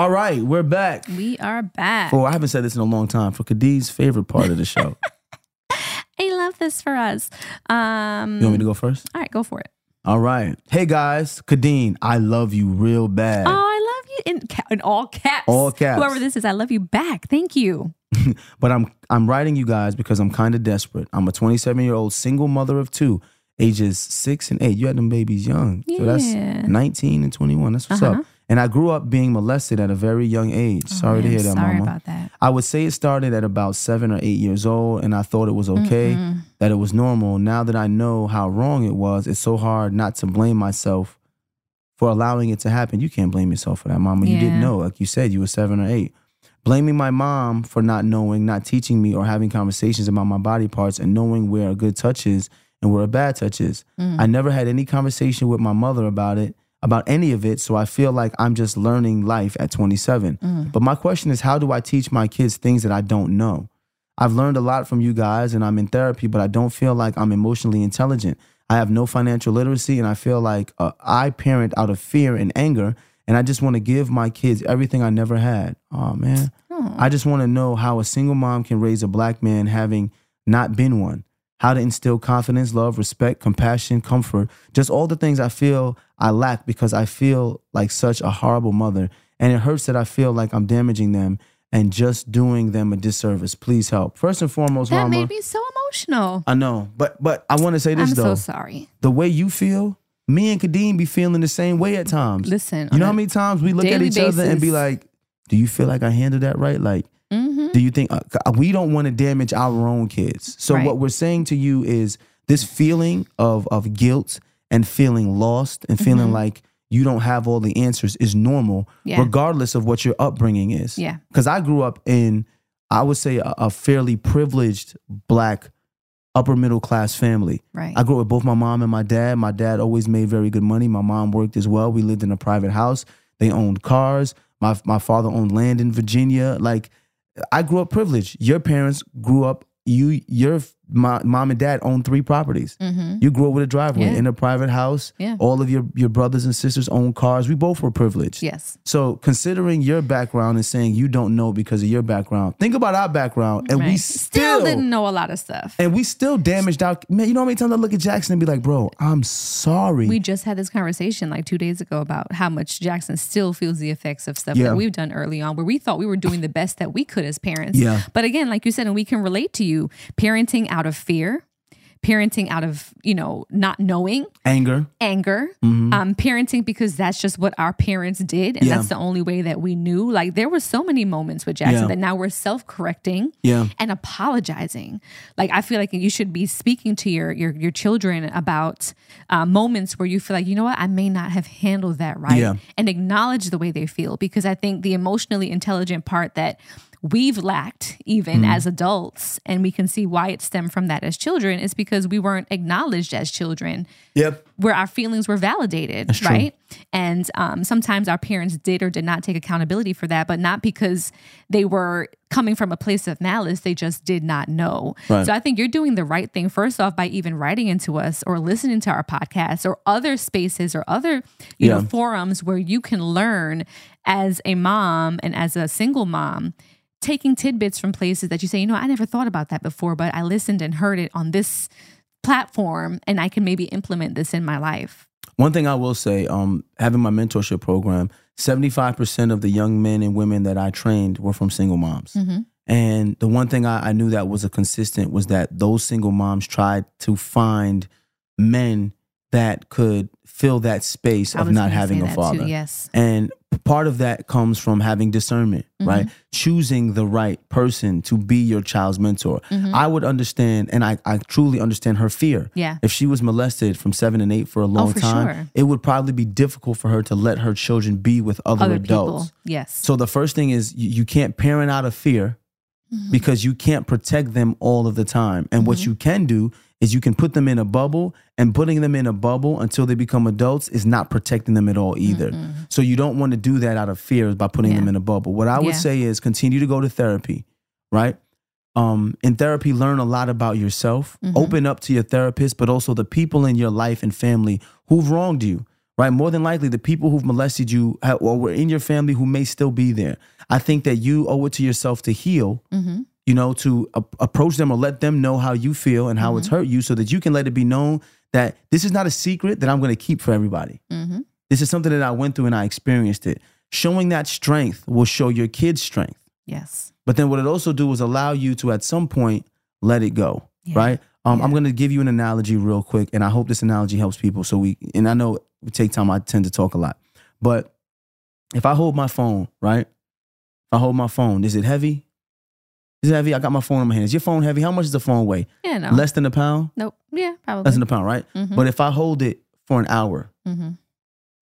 All right, we're back. We are back. For I haven't said this in a long time. For Khadij's favorite part of the show. [LAUGHS] [LAUGHS] I love this for us. Um, you want me to go first? All right, go for it. All right. Hey guys, Kadeen, I love you real bad. Oh, I love you in, ca- in all caps. All caps. Whoever this is, I love you back. Thank you. [LAUGHS] but I'm I'm writing you guys because I'm kind of desperate. I'm a 27 year old single mother of two, ages six and eight. You had them babies young, so that's Yeah. 19 and 21. That's what's Uh-huh. up. And I grew up being molested at a very young age. Oh, sorry to hear that, sorry mama. about that. I would say it started at about seven or eight years old, and I thought it was okay, that it was normal. Now that I know how wrong it was, it's so hard not to blame myself for allowing it to happen. You can't blame yourself for that, mama. You didn't know. Like you said, you were seven or eight. Blaming my mom for not knowing, not teaching me, or having conversations about my body parts and knowing where a good touch is and where a bad touch is. Mm. I never had any conversation with my mother about it, about any of it. So I feel like I'm just learning life at 27. But my question is, how do I teach my kids things that I don't know? I've learned a lot from you guys and I'm in therapy, but I don't feel like I'm emotionally intelligent. I have no financial literacy and I feel like uh, I parent out of fear and anger. And I just want to give my kids everything I never had. Oh, man. I just want to know how a single mom can raise a black man having not been one. How to instill confidence, love, respect, compassion, comfort, just all the things I feel I lack because I feel like such a horrible mother. And it hurts that I feel like I'm damaging them and just doing them a disservice. Please help. First and foremost, That mama. made me so emotional. I know, but but I want to say this though. I'm so sorry. The way you feel, me and Kadeen be feeling the same way at times. Listen, you know how many times we look at each other and be like, "Do you feel like I handled that right?" Like, Mhm. do you think uh, we don't want to damage our own kids? So Right. what we're saying to you is this feeling of of guilt and feeling lost and feeling Mhm. like you don't have all the answers is normal, Yeah. regardless of what your upbringing is. Yeah. Because I grew up in, I would say, a, a fairly privileged black upper middle class family. Right. I grew up with both my mom and my dad. My dad always made very good money. My mom worked as well. We lived in a private house. They owned cars. My my father owned land in Virginia. Like I grew up privileged. Your parents grew up. You your my, mom and dad own three properties. Mhm. You grew up with a driveway Yeah. in a private house. Yeah. All of your your brothers and sisters own cars. We both were privileged. Yes. So considering your background and saying you don't know because of your background, think about our background, and we Right. still, didn't know a lot of stuff. and we still damaged our man. You know how many times I look at Jackson and be like, "Bro, I'm sorry." We just had this conversation like two days ago about how much Jackson still feels the effects of stuff Yeah. that we've done early on, where we thought we were doing the best that we could as parents. Yeah. But again, like you said, and we can relate to you, parenting out of fear, parenting out of, you know, not knowing, Anger. anger, Mhm. um, parenting because that's just what our parents did. And Yeah. that's the only way that we knew. Like there were so many moments with Jackson Yeah. that now we're self correcting Yeah. and apologizing. Like I feel like you should be speaking to your your your children about uh, moments where you feel like you know what I may not have handled that right, Yeah. and acknowledge the way they feel because I think the emotionally intelligent part that we've lacked even Mm-hmm. as adults and we can see why it stemmed from that as children is because we weren't acknowledged as children Yep. where our feelings were validated, true. right? And um, sometimes our parents did or did not take accountability for that, but not because they were coming from a place of malice. They just did not know. Right. So I think you're doing the right thing, first off, by even writing into us or listening to our podcasts or other spaces or other you know forums where you can learn as a mom and as a single mom taking tidbits from places that you say, you know, I never thought about that before, but I listened and heard it on this platform and I can maybe implement this in my life. One thing I will say, um, having my mentorship program, 75% of the young men and women that I trained were from single moms. Mhm. And the one thing I, I knew that was a consistent was that those single moms tried to find men that could fill that space of not having a father. Too, yes. And part of that comes from having discernment, Mm-hmm. right? Choosing the right person to be your child's mentor. I would understand, and I, I truly understand her fear. Mm-hmm. Yeah. If she was molested from seven and eight for a long for time, sure. it would probably be difficult for her to let her children be with other, Other adults. people. Yes. So the first thing is you, you can't parent out of fear Mm-hmm. because you can't protect them all of the time. And what you can do is you can put them in a bubble and putting them in a bubble until they become adults is not protecting them at all either. So you don't want to do that out of fear by putting them in a bubble. What I would Yeah. say is continue to go to therapy, right? Um, in therapy, learn a lot about yourself. Mm-hmm. Open up to your therapist, but also the people in your life and family who've wronged you. Right, more than likely, the people who've molested you or were in your family who may still be there. I think that you owe it to yourself to heal Mm-hmm. You know, to a- approach them or let them know how you feel and how it's Mm-hmm. hurt you so that you can let it be known that this is not a secret that I'm going to keep for everybody. Mm-hmm. This is something that I went through and I experienced it. Showing that strength will show your kids strength. Yes. But then what it also do is allow you to at some point let it go, Yeah. right? Um, I'm going to give you an analogy real quick, and I hope this analogy helps people. So we, and I know we take time. I tend to talk a lot, but if I hold my phone, right? If I hold my phone, is it heavy? Is it heavy? I got my phone in my hands. Is your phone heavy? How much is the phone weigh? Yeah. No. Less than a pound? Nope. Yeah. Probably. Less than a pound, right? Mhm. But if I hold it for an hour, mm-hmm.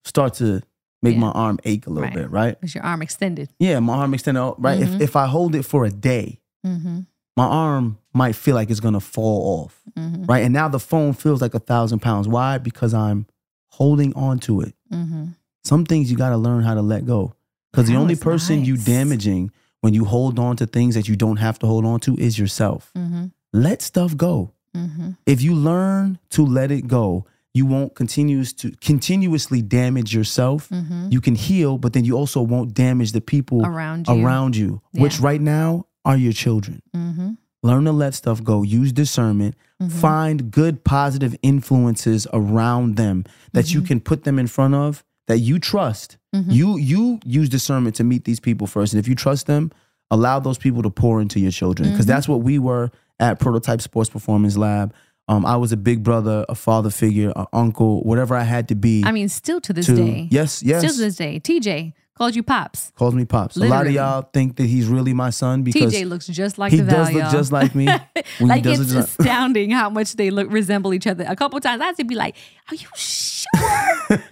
start to make Yeah. my arm ache a little Right. bit, right? Because your arm extended? Yeah, my arm extended out, right? Mhm. If if I hold it for a day, Mm-hmm. my arm might feel like it's gonna fall off, Mm-hmm. right? And now the phone feels like a thousand pounds. Why? Because I'm holding on to it. Mm-hmm. Some things you gotta learn how to let go. Because the only person you damaging when you hold on to things that you don't have to hold on to is yourself. Mm-hmm. Let stuff go. Mm-hmm. If you learn to let it go, you won't continuous to continuously damage yourself. Mm-hmm. You can heal, but then you also won't damage the people Around you. around you, which right now are your children. Mm-hmm. Learn to let stuff go. Use discernment. Find good positive influences around them that Mm-hmm. you can put them in front of that you trust. You you use discernment to meet these people first. And if you trust them, allow those people to pour into your children. Because Mm-hmm. that's what we were at Prototype Sports Performance Lab. Um, I was a big brother, a father figure, an uncle, whatever I had to be. I mean, still to this to day. yes, yes. Still to this day. TJ called you pops. calls me pops. A lot of y'all think that he's really my son because TJ looks just like he the does look y'all. just like me. [LAUGHS] Like it's astounding how much they look resemble each other. A couple times I had to be like, "Are you sure? [LAUGHS]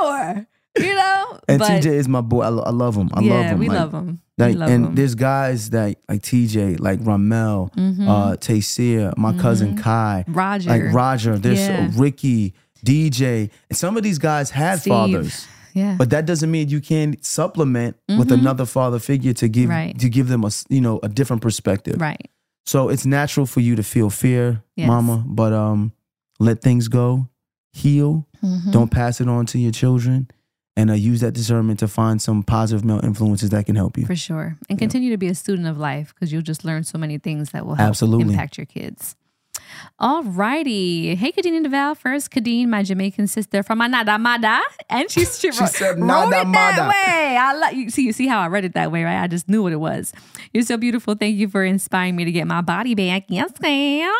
you sure?" You know. And but TJ is my boy. I, lo- I love him. I yeah, love him. we Like, love him. Like, we love and him. there's guys that like TJ, like Ramel, Mm-hmm. uh, Taysir, my cousin Kai, Roger. like Roger. There's Yeah. Ricky, DJ, and some of these guys had Steve. fathers, yeah. but that doesn't mean you can't supplement with another father figure to give Mm-hmm. Right. to give them a you know a different perspective. right. So it's natural for you to feel fear, Yes. mama, but um, let things go, heal. Mm-hmm. Don't pass it on to your children, and uh, use that discernment to find some positive male influences that can help you. For sure. And continue to be a student of life because you'll just learn so many things that will help Absolutely. impact your kids. All righty. Hey, Kadeen and Devale. First, Kadeen, my Jamaican sister from Anada Mada. And she's [LAUGHS] she, She wrote, said wrote it Mada. that way. I love you. See, you see how I read it that way, right? I just knew what it was. You're so beautiful. Thank you for inspiring me to get my body back. Yes, ma'am.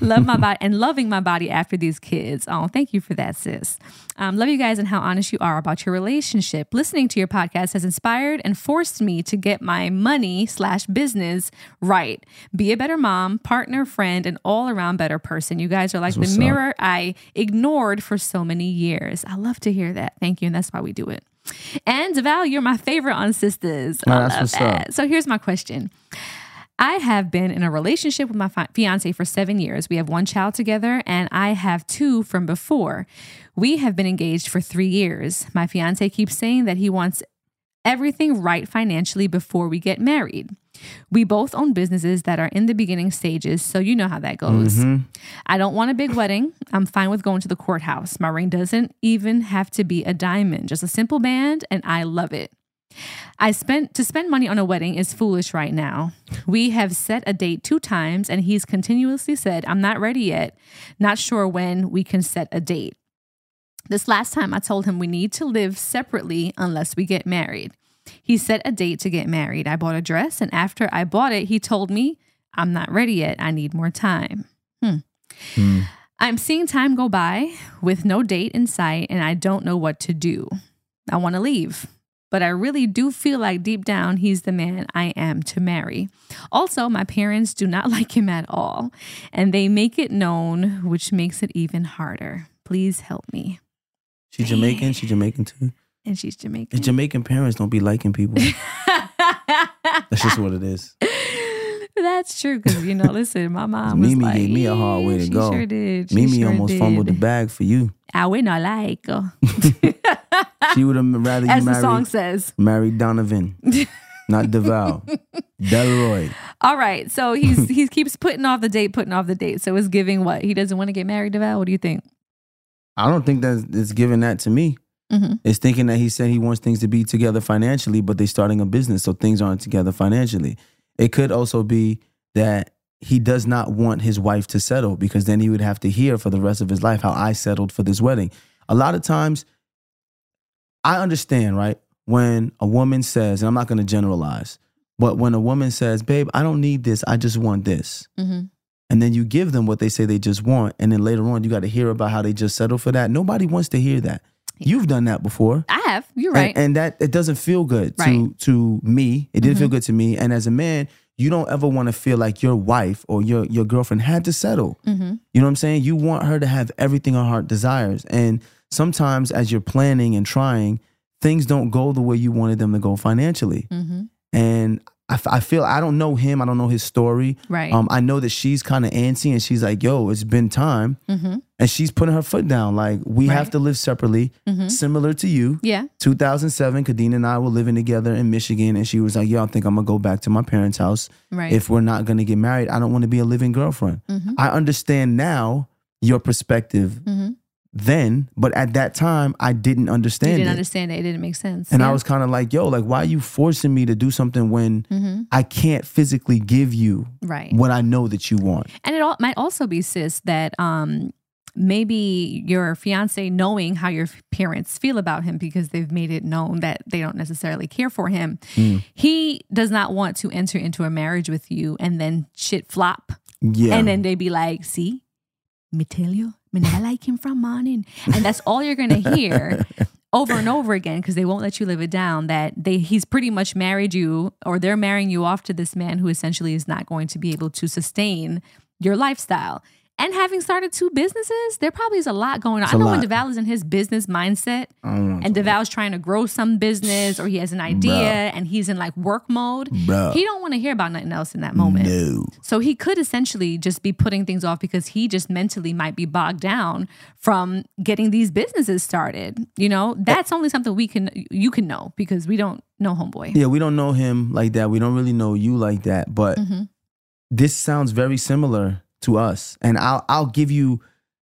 Love my body and loving my body after these kids. Oh, thank you for that, sis. Um, love you guys and how honest you are about your relationship. Listening to your podcast has inspired and forced me to get my money slash business right. Be a better mom, partner, friend, and all around better person. You guys are like the what's up. mirror I ignored for so many years. I love to hear that. Thank you. And that's why we do it. And Val, you're my favorite on Sistas. I love what's up. So here's my question. I have been in a relationship with my fi- fiance for seven years. We have one child together, and I have two from before. We have been engaged for three years. My fiance keeps saying that he wants everything right financially before we get married. We both own businesses that are in the beginning stages, so you know how that goes. Mm-hmm. I don't want a big wedding. I'm fine with going to the courthouse. My ring doesn't even have to be a diamond, just a simple band, and I love it. I spent to spend money on a wedding is foolish right now. We have set a date two times and he's continuously said, I'm not ready yet. Not sure when we can set a date. This last time I told him we need to live separately unless we get married. He set a date to get married. I bought a dress, and after I bought it, he told me, I'm not ready yet. I need more time. Hmm. I'm seeing time go by with no date in sight, and I don't know what to do. I want to leave, but I really do feel like deep down he's the man I am to marry. Also, my parents do not [LAUGHS] like him at all, and they make it known, which makes it even harder. Please help me. She Jamaican. She Jamaican too. And she's The Jamaican. Jamaican parents don't be liking people. [LAUGHS] That's just what it is. That's true because you know, listen, my [LAUGHS] mom was Mimi like, gave me a hard way to she go. Sure did. She Mimi sure almost did. fumbled the bag for you. I would not like. her. [LAUGHS] She would have rather you As the song says. marry Donovan, [LAUGHS] not Devale. Delroy. All right, so he's he keeps putting off the date, putting off the date. So it's giving what he doesn't want to get married. Devale, what do you think? I don't think that it's giving that to me. Mm-hmm. It's thinking that he said he wants things to be together financially, but they're starting a business, so things aren't together financially. It could also be that he does not want his wife to settle because then he would have to hear for the rest of his life how I settled for this wedding. A lot of times, I understand, right? When a woman says, and I'm not going to generalize, but when a woman says, babe, I don't need this, I just want this. Mm-hmm. And then you give them what they say they just want. And then later on, you got to hear about how they just settle for that. Nobody wants to hear that. You've done that before. I have. You're right. And, and that it doesn't feel good to Right. to me. It didn't feel Mhm. good to me. And as a man, you don't ever want to feel like your wife or your your girlfriend had to settle. mm-hmm. You know what I'm saying? You want her to have everything her heart desires. And sometimes as you're planning and trying, things don't go the way you wanted them to go financially. Mm-hmm. And I, f- I feel I don't know him. I don't know his story. Right. Um, I know that she's kind of antsy and she's like, "Yo, it's been time," mm-hmm. and she's putting her foot down. Like we have to live separately, Mhm. similar to you. Yeah. 2007, Kadeen and I were living together in Michigan, and she was like, "Yo, I think I'm gonna go back to my parents' house. Right. If we're not gonna get married, I don't want to be a living girlfriend." Mhm. I understand now your perspective Mhm. Then, but at that time, I didn't You understand didn't it. understand it. It didn't make sense. And I was kind of like, yo, like, why are you forcing me to do something when Mhm. I can't physically give you right. what I know that you want? And it all, might also be, sis, that um, maybe your fiance knowing how your parents feel about him because they've made it known that they don't necessarily care for him. Mm. He does not want to enter into a marriage with you and then shit flop. Yeah. And then they be like, see, me tell you, me never like him from morning. And that's all you're going to hear [LAUGHS] over and over again because they won't let you live it down that they he's pretty much married you or they're marrying you off to this man who essentially is not going to be able to sustain your lifestyle. And having started two businesses, there probably is a lot going on. It's I know when. Devale is in his business mindset I don't want and Devale's trying to grow some business or he has an idea and he's in like work mode, Bruh. he don't want to hear about nothing else in that moment. No. So he could essentially just be putting things off because he just mentally might be bogged down from getting these businesses started. You know, that's only something we can you can know because we don't know homeboy. Yeah, we don't know him like that. We don't really know you like that. But Mhm. this sounds very similar to us. And I'll I'll give you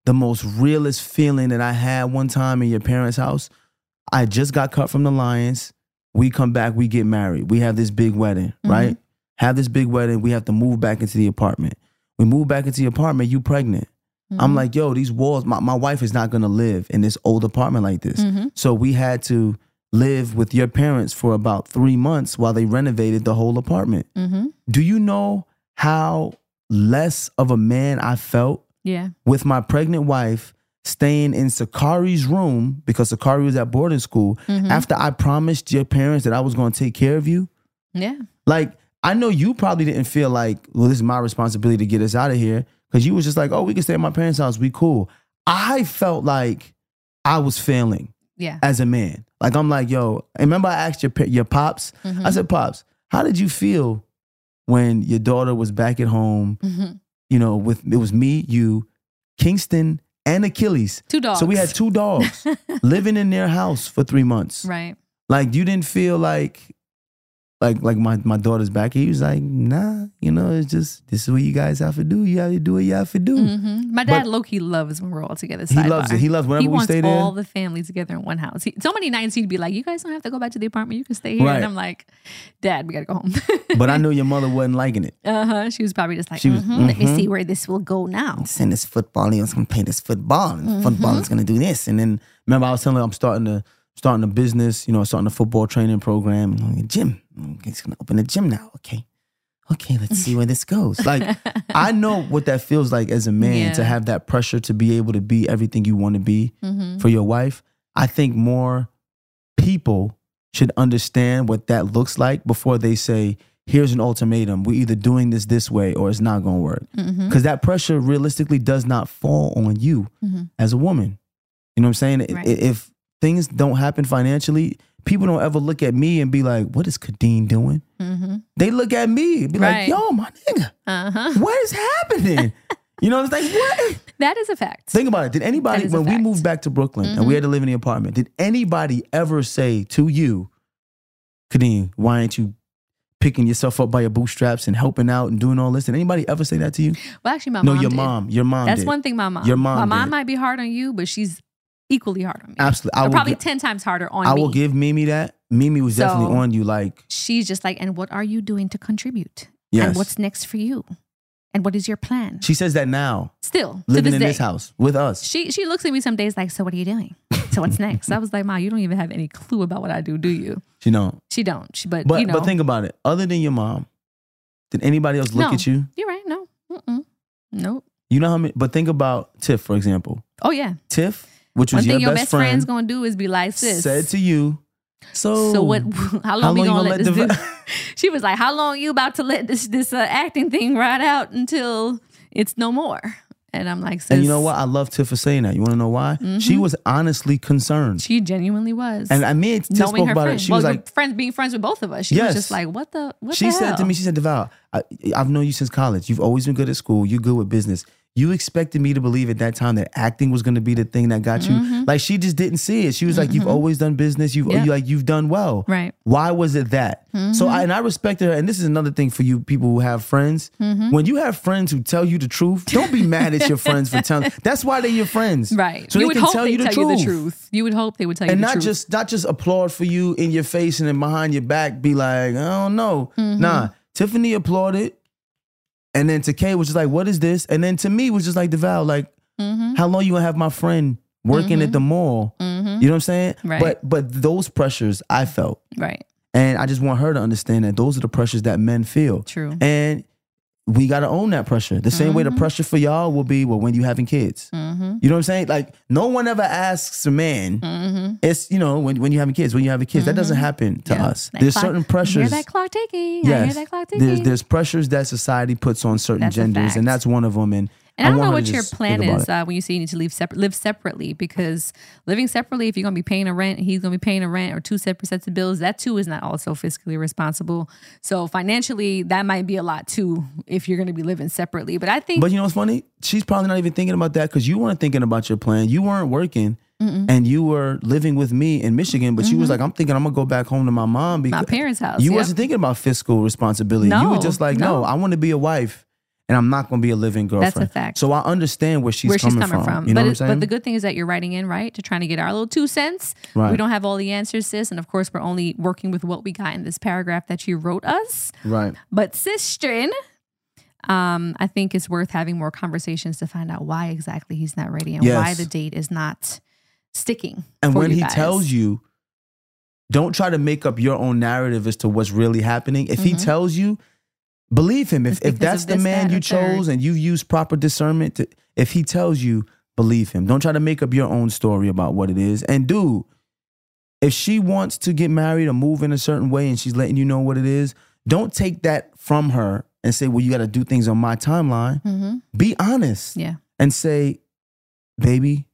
the most realest feeling that I had one time in your parents' house. I just got cut from the Lions. We come back, we get married. We have this big wedding, right? Have this big wedding. We have to move back into the apartment. We move back into the apartment, you pregnant. I'm like, yo, these walls, my, my wife is not gonna live in this old apartment like this. Mhm. So we had to live with your parents for about three months while they renovated the whole apartment. Mm-hmm. Do you know how less of a man I felt Yeah. with my pregnant wife staying in Sakari's room because Sakari was at boarding school Mhm. after I promised your parents that I was going to take care of you? Yeah. Like, I know you probably didn't feel like, well, this is my responsibility to get us out of here because you was just like, oh, we can stay at my parents' house. We cool. I felt like I was failing Yeah. as a man. Like, I'm like, yo, remember I asked your, your pops? Mhm. I said, pops, how did you feel when your daughter was back at home? Mhm. You know, with it was me, you, Kingston, and Achilles. Two dogs. So we had two dogs [LAUGHS] living in their house for three months. Right. Like you didn't feel like like like my my daughter's back. He was like, nah, you know, it's just this is what you guys have to do. You have to do what you have to do. Mhm. My dad But- low key loves when we're all together. He loves it. He loves whenever he we stay there. He wants all the family together in one house. He, so many nights he'd be like, "You guys don't have to go back to the apartment. You can stay here." Right. And I'm like, "Dad, we gotta go home." [LAUGHS] But I knew your mother wasn't liking it. uh huh. She was probably just like, She was- "Mhm, "Let me mhm. see where this will go now." Send this football. He was gonna play this football, and football Mm-hmm. is gonna do this. And then remember, I was telling her I'm starting to starting a business. You know, starting a football training program. A gym. He's gonna open a gym now. Okay. Okay, let's see where this goes. [LAUGHS] Like, I know what that feels like as a man to have that pressure to be able to be everything you want to be Mhm. for your wife. I think more people should understand what that looks like before they say, here's an ultimatum. We're either doing this this way or it's not going to work. Because that pressure realistically does not fall on you Mhm. as a woman. You know what I'm saying? Right. If things don't happen financially, people don't ever look at me and be like, what is Kadeen doing? Mhm. They look at me and be Right. like, yo, my nigga, Uh huh. what is happening? you know what I'm saying? What? [LAUGHS] That is a fact. Think about it. Did anybody, That is a when we moved back to Brooklyn and we Mhm. had to live in the apartment, did anybody ever say to you, Kadeen, why aren't you picking yourself up by your bootstraps and helping out and doing all this? Did anybody ever say that to you? Well, actually, my no, mom. your did. mom. Your mom. That's did. one thing. My mom. Your mom My mom did. might be hard on you, but she's equally hard on me. Absolutely. I will probably gi- ten times harder on me. I me. will give Mimi that. Mimi was definitely So- on you. Like, She's just like, and what are you doing to contribute? Yes. And what's next for you? And what is your plan? she says that now, Still to living this in day. this house with us. She she looks at me some days like, so what are you doing? So what's [LAUGHS] next? I was like, Ma, you don't even have any clue about what I do, do you? Know. She don't. She, but, But you know, but think about it. Other than your mom, did anybody else look No. at you? you're right. No, Mm-mm. nope. You know how many? But think about Tiff, for example. Oh yeah. Tiff, which was One your thing your best, best friend, friend's gonna do is be like, sis. said to you, so so what? [LAUGHS] How long, we you gonna, let, this do? [LAUGHS] [LAUGHS] She was like, "How long you about to let this this uh, acting thing ride out until it's no more?" And I'm like, "Sis." and you know what? I love Tiff for saying that. You want to know why? She Mhm. was honestly concerned. She genuinely was. and I mean, Tiff knowing spoke her about friend. it. She well, was like, friends being friends with both of us. She Yes. was just like, "What the? What she the said to me, she said, Devale, I, I've known you since college. You've always been good at school. You're good with business. You expected me to believe at that time that acting was going to be the thing that got you. Mhm. Like she just didn't see it. She was like, "You've Mhm. always done business. You've Yeah. you, like you've done well. Right. Why was it that?" So Mhm. I and I respected her. And this is another thing for you people who have friends. Mhm. When you have friends who tell you the truth, don't be mad at your friends for telling. [LAUGHS] That's why they're your friends, Right. So you they would can hope tell they you the tell truth. you the truth. You would hope they would tell you and not just not just applaud for you in your face and then behind your back be like, I don't know. Mhm. Nah, Tiffany applauded, and then to Kay was just like, "What is this?" And then to me was just like, "Devale, like, Mhm. how long you gonna have my friend working at the mall?" Mhm. You know what I'm saying? Right. But but those pressures I felt, right. and I just want her to understand that those are the pressures that men feel, True. and we gotta own that pressure. The same way the Mhm. pressure for y'all will be, well, when you having kids. Mm-hmm. You know what I'm saying? Like, no one ever asks a man. Mm-hmm. It's you know when when you having kids, when you having kids, that doesn't happen to Yeah. us. That There's clock- certain I hear pressures. that clock ticking. I Yes, hear that clock ticking. there's there's pressures that society puts on certain That's genders, and that's one of them. And, And I don't know what your plan is uh, when you say you need to leave separ- live separately because living separately, if you're going to be paying a rent, he's going to be paying a rent or two separate sets of bills. That too is not also fiscally responsible. So financially, that might be a lot too if you're going to be living separately. But I think But you know what's funny? She's probably not even thinking about that because you weren't thinking about your plan. You weren't working. And you were living with me in Michigan, but she was like, "I'm thinking I'm gonna go back home to my mom because my parents' house. You yeah. wasn't thinking about fiscal responsibility. you were just like, no, no. I want to be a wife, and I'm not gonna be a living girlfriend. That's a fact. So I understand where she's where coming she's coming from. You know but, what I'm saying? but the good thing is that you're writing in, right? To trying to get our little two cents. Right. We don't have all the answers, sis. And of course, we're only working with what we got in this paragraph that you wrote us. right. But Sistrin, um, I think it's worth having more conversations to find out why exactly he's not ready and why the date is not sticking. And when he guys. tells you, don't try to make up your own narrative as to what's really happening. If he Mhm. tells you, believe him. If if that's the this, man that, you third. chose and you use proper discernment, to, if he tells you, believe him. Don't try to make up your own story about what it is. And dude, if she wants to get married or move in a certain way and she's letting you know what it is, don't take that from her and say, well, you got to do things on my timeline. Mhm. Be honest Yeah. and say, baby,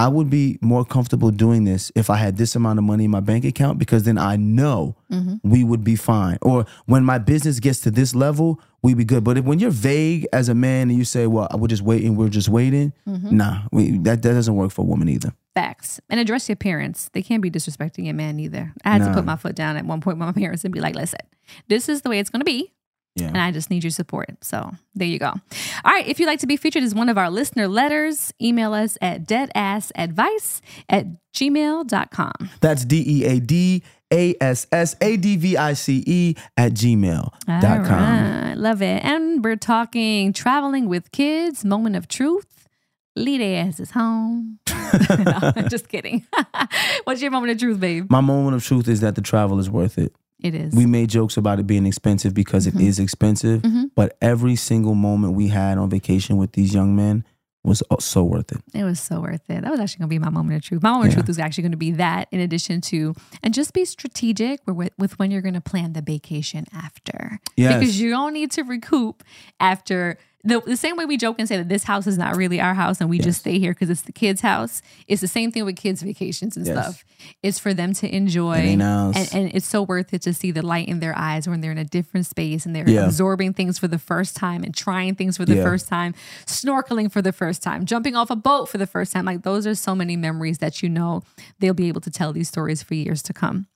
I would be more comfortable doing this if I had this amount of money in my bank account because then I know Mhm. we would be fine. Or when my business gets to this level, we'd be good. But if, when you're vague as a man and you say, well, we're just waiting, we're just waiting, Mhm. nah, we, that, that doesn't work for a woman either. Facts. And address your parents. They can't be disrespecting a man either. I had to put my foot down at one point with my parents and be like, listen, this is the way it's going to be. Yeah. And I just need your support. So there you go. All right. If you'd like to be featured as one of our listener letters, email us at deadassadvice at gmail.com. That's D E A D A S S A D V I C E at gmail All dot com. right. Love it. And we're talking traveling with kids, moment of truth. Lead asses home. [LAUGHS] no, just kidding. [LAUGHS] What's your moment of truth, babe? My moment of truth is that the travel is worth it. It is. We made jokes about it being expensive because it is expensive, but every single moment we had on vacation with these young men was uh, so worth it. It was so worth it. That was actually going to be my moment of truth. My moment of truth was actually going to be that, in addition to, and just be strategic with, with when you're going to plan the vacation after. Yes. Because you don't need to recoup after. The, the same way we joke and say that this house is not really our house and we just stay here because it's the kids' house. It's the same thing with kids' vacations and Yes. stuff. It's for them to enjoy. It ain't ours. And, and it's so worth it to see the light in their eyes when they're in a different space and they're Yeah. absorbing things for the first time and trying things for the Yeah. first time, snorkeling for the first time, jumping off a boat for the first time. Like those are so many memories that you know they'll be able to tell these stories for years to come.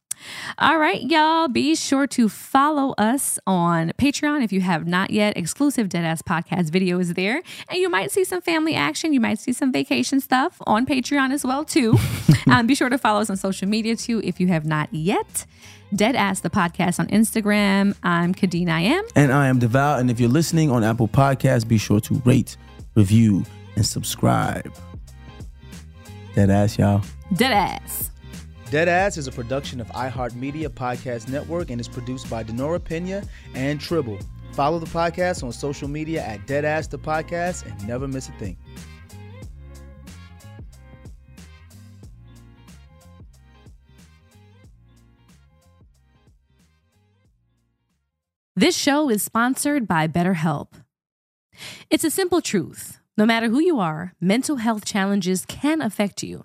All right, y'all. Be sure to follow us on Patreon if you have not yet. Exclusive Deadass Podcast video is there. And you might see some family action. You might see some vacation stuff on Patreon as well, too. [LAUGHS] um, be sure to follow us on social media, too, if you have not yet. Deadass the podcast on Instagram. I'm Kadeen I am. And I am Devale. And if you're listening on Apple Podcasts, be sure to rate, review, and subscribe. That ass, y'all. Deadass. Deadass is a production of iHeartMedia Podcast Network and is produced by Denora Pena and Tribble. Follow the podcast on social media at Deadass the Podcast and never miss a thing. This show is sponsored by BetterHelp. It's a simple truth. No matter who you are, mental health challenges can affect you,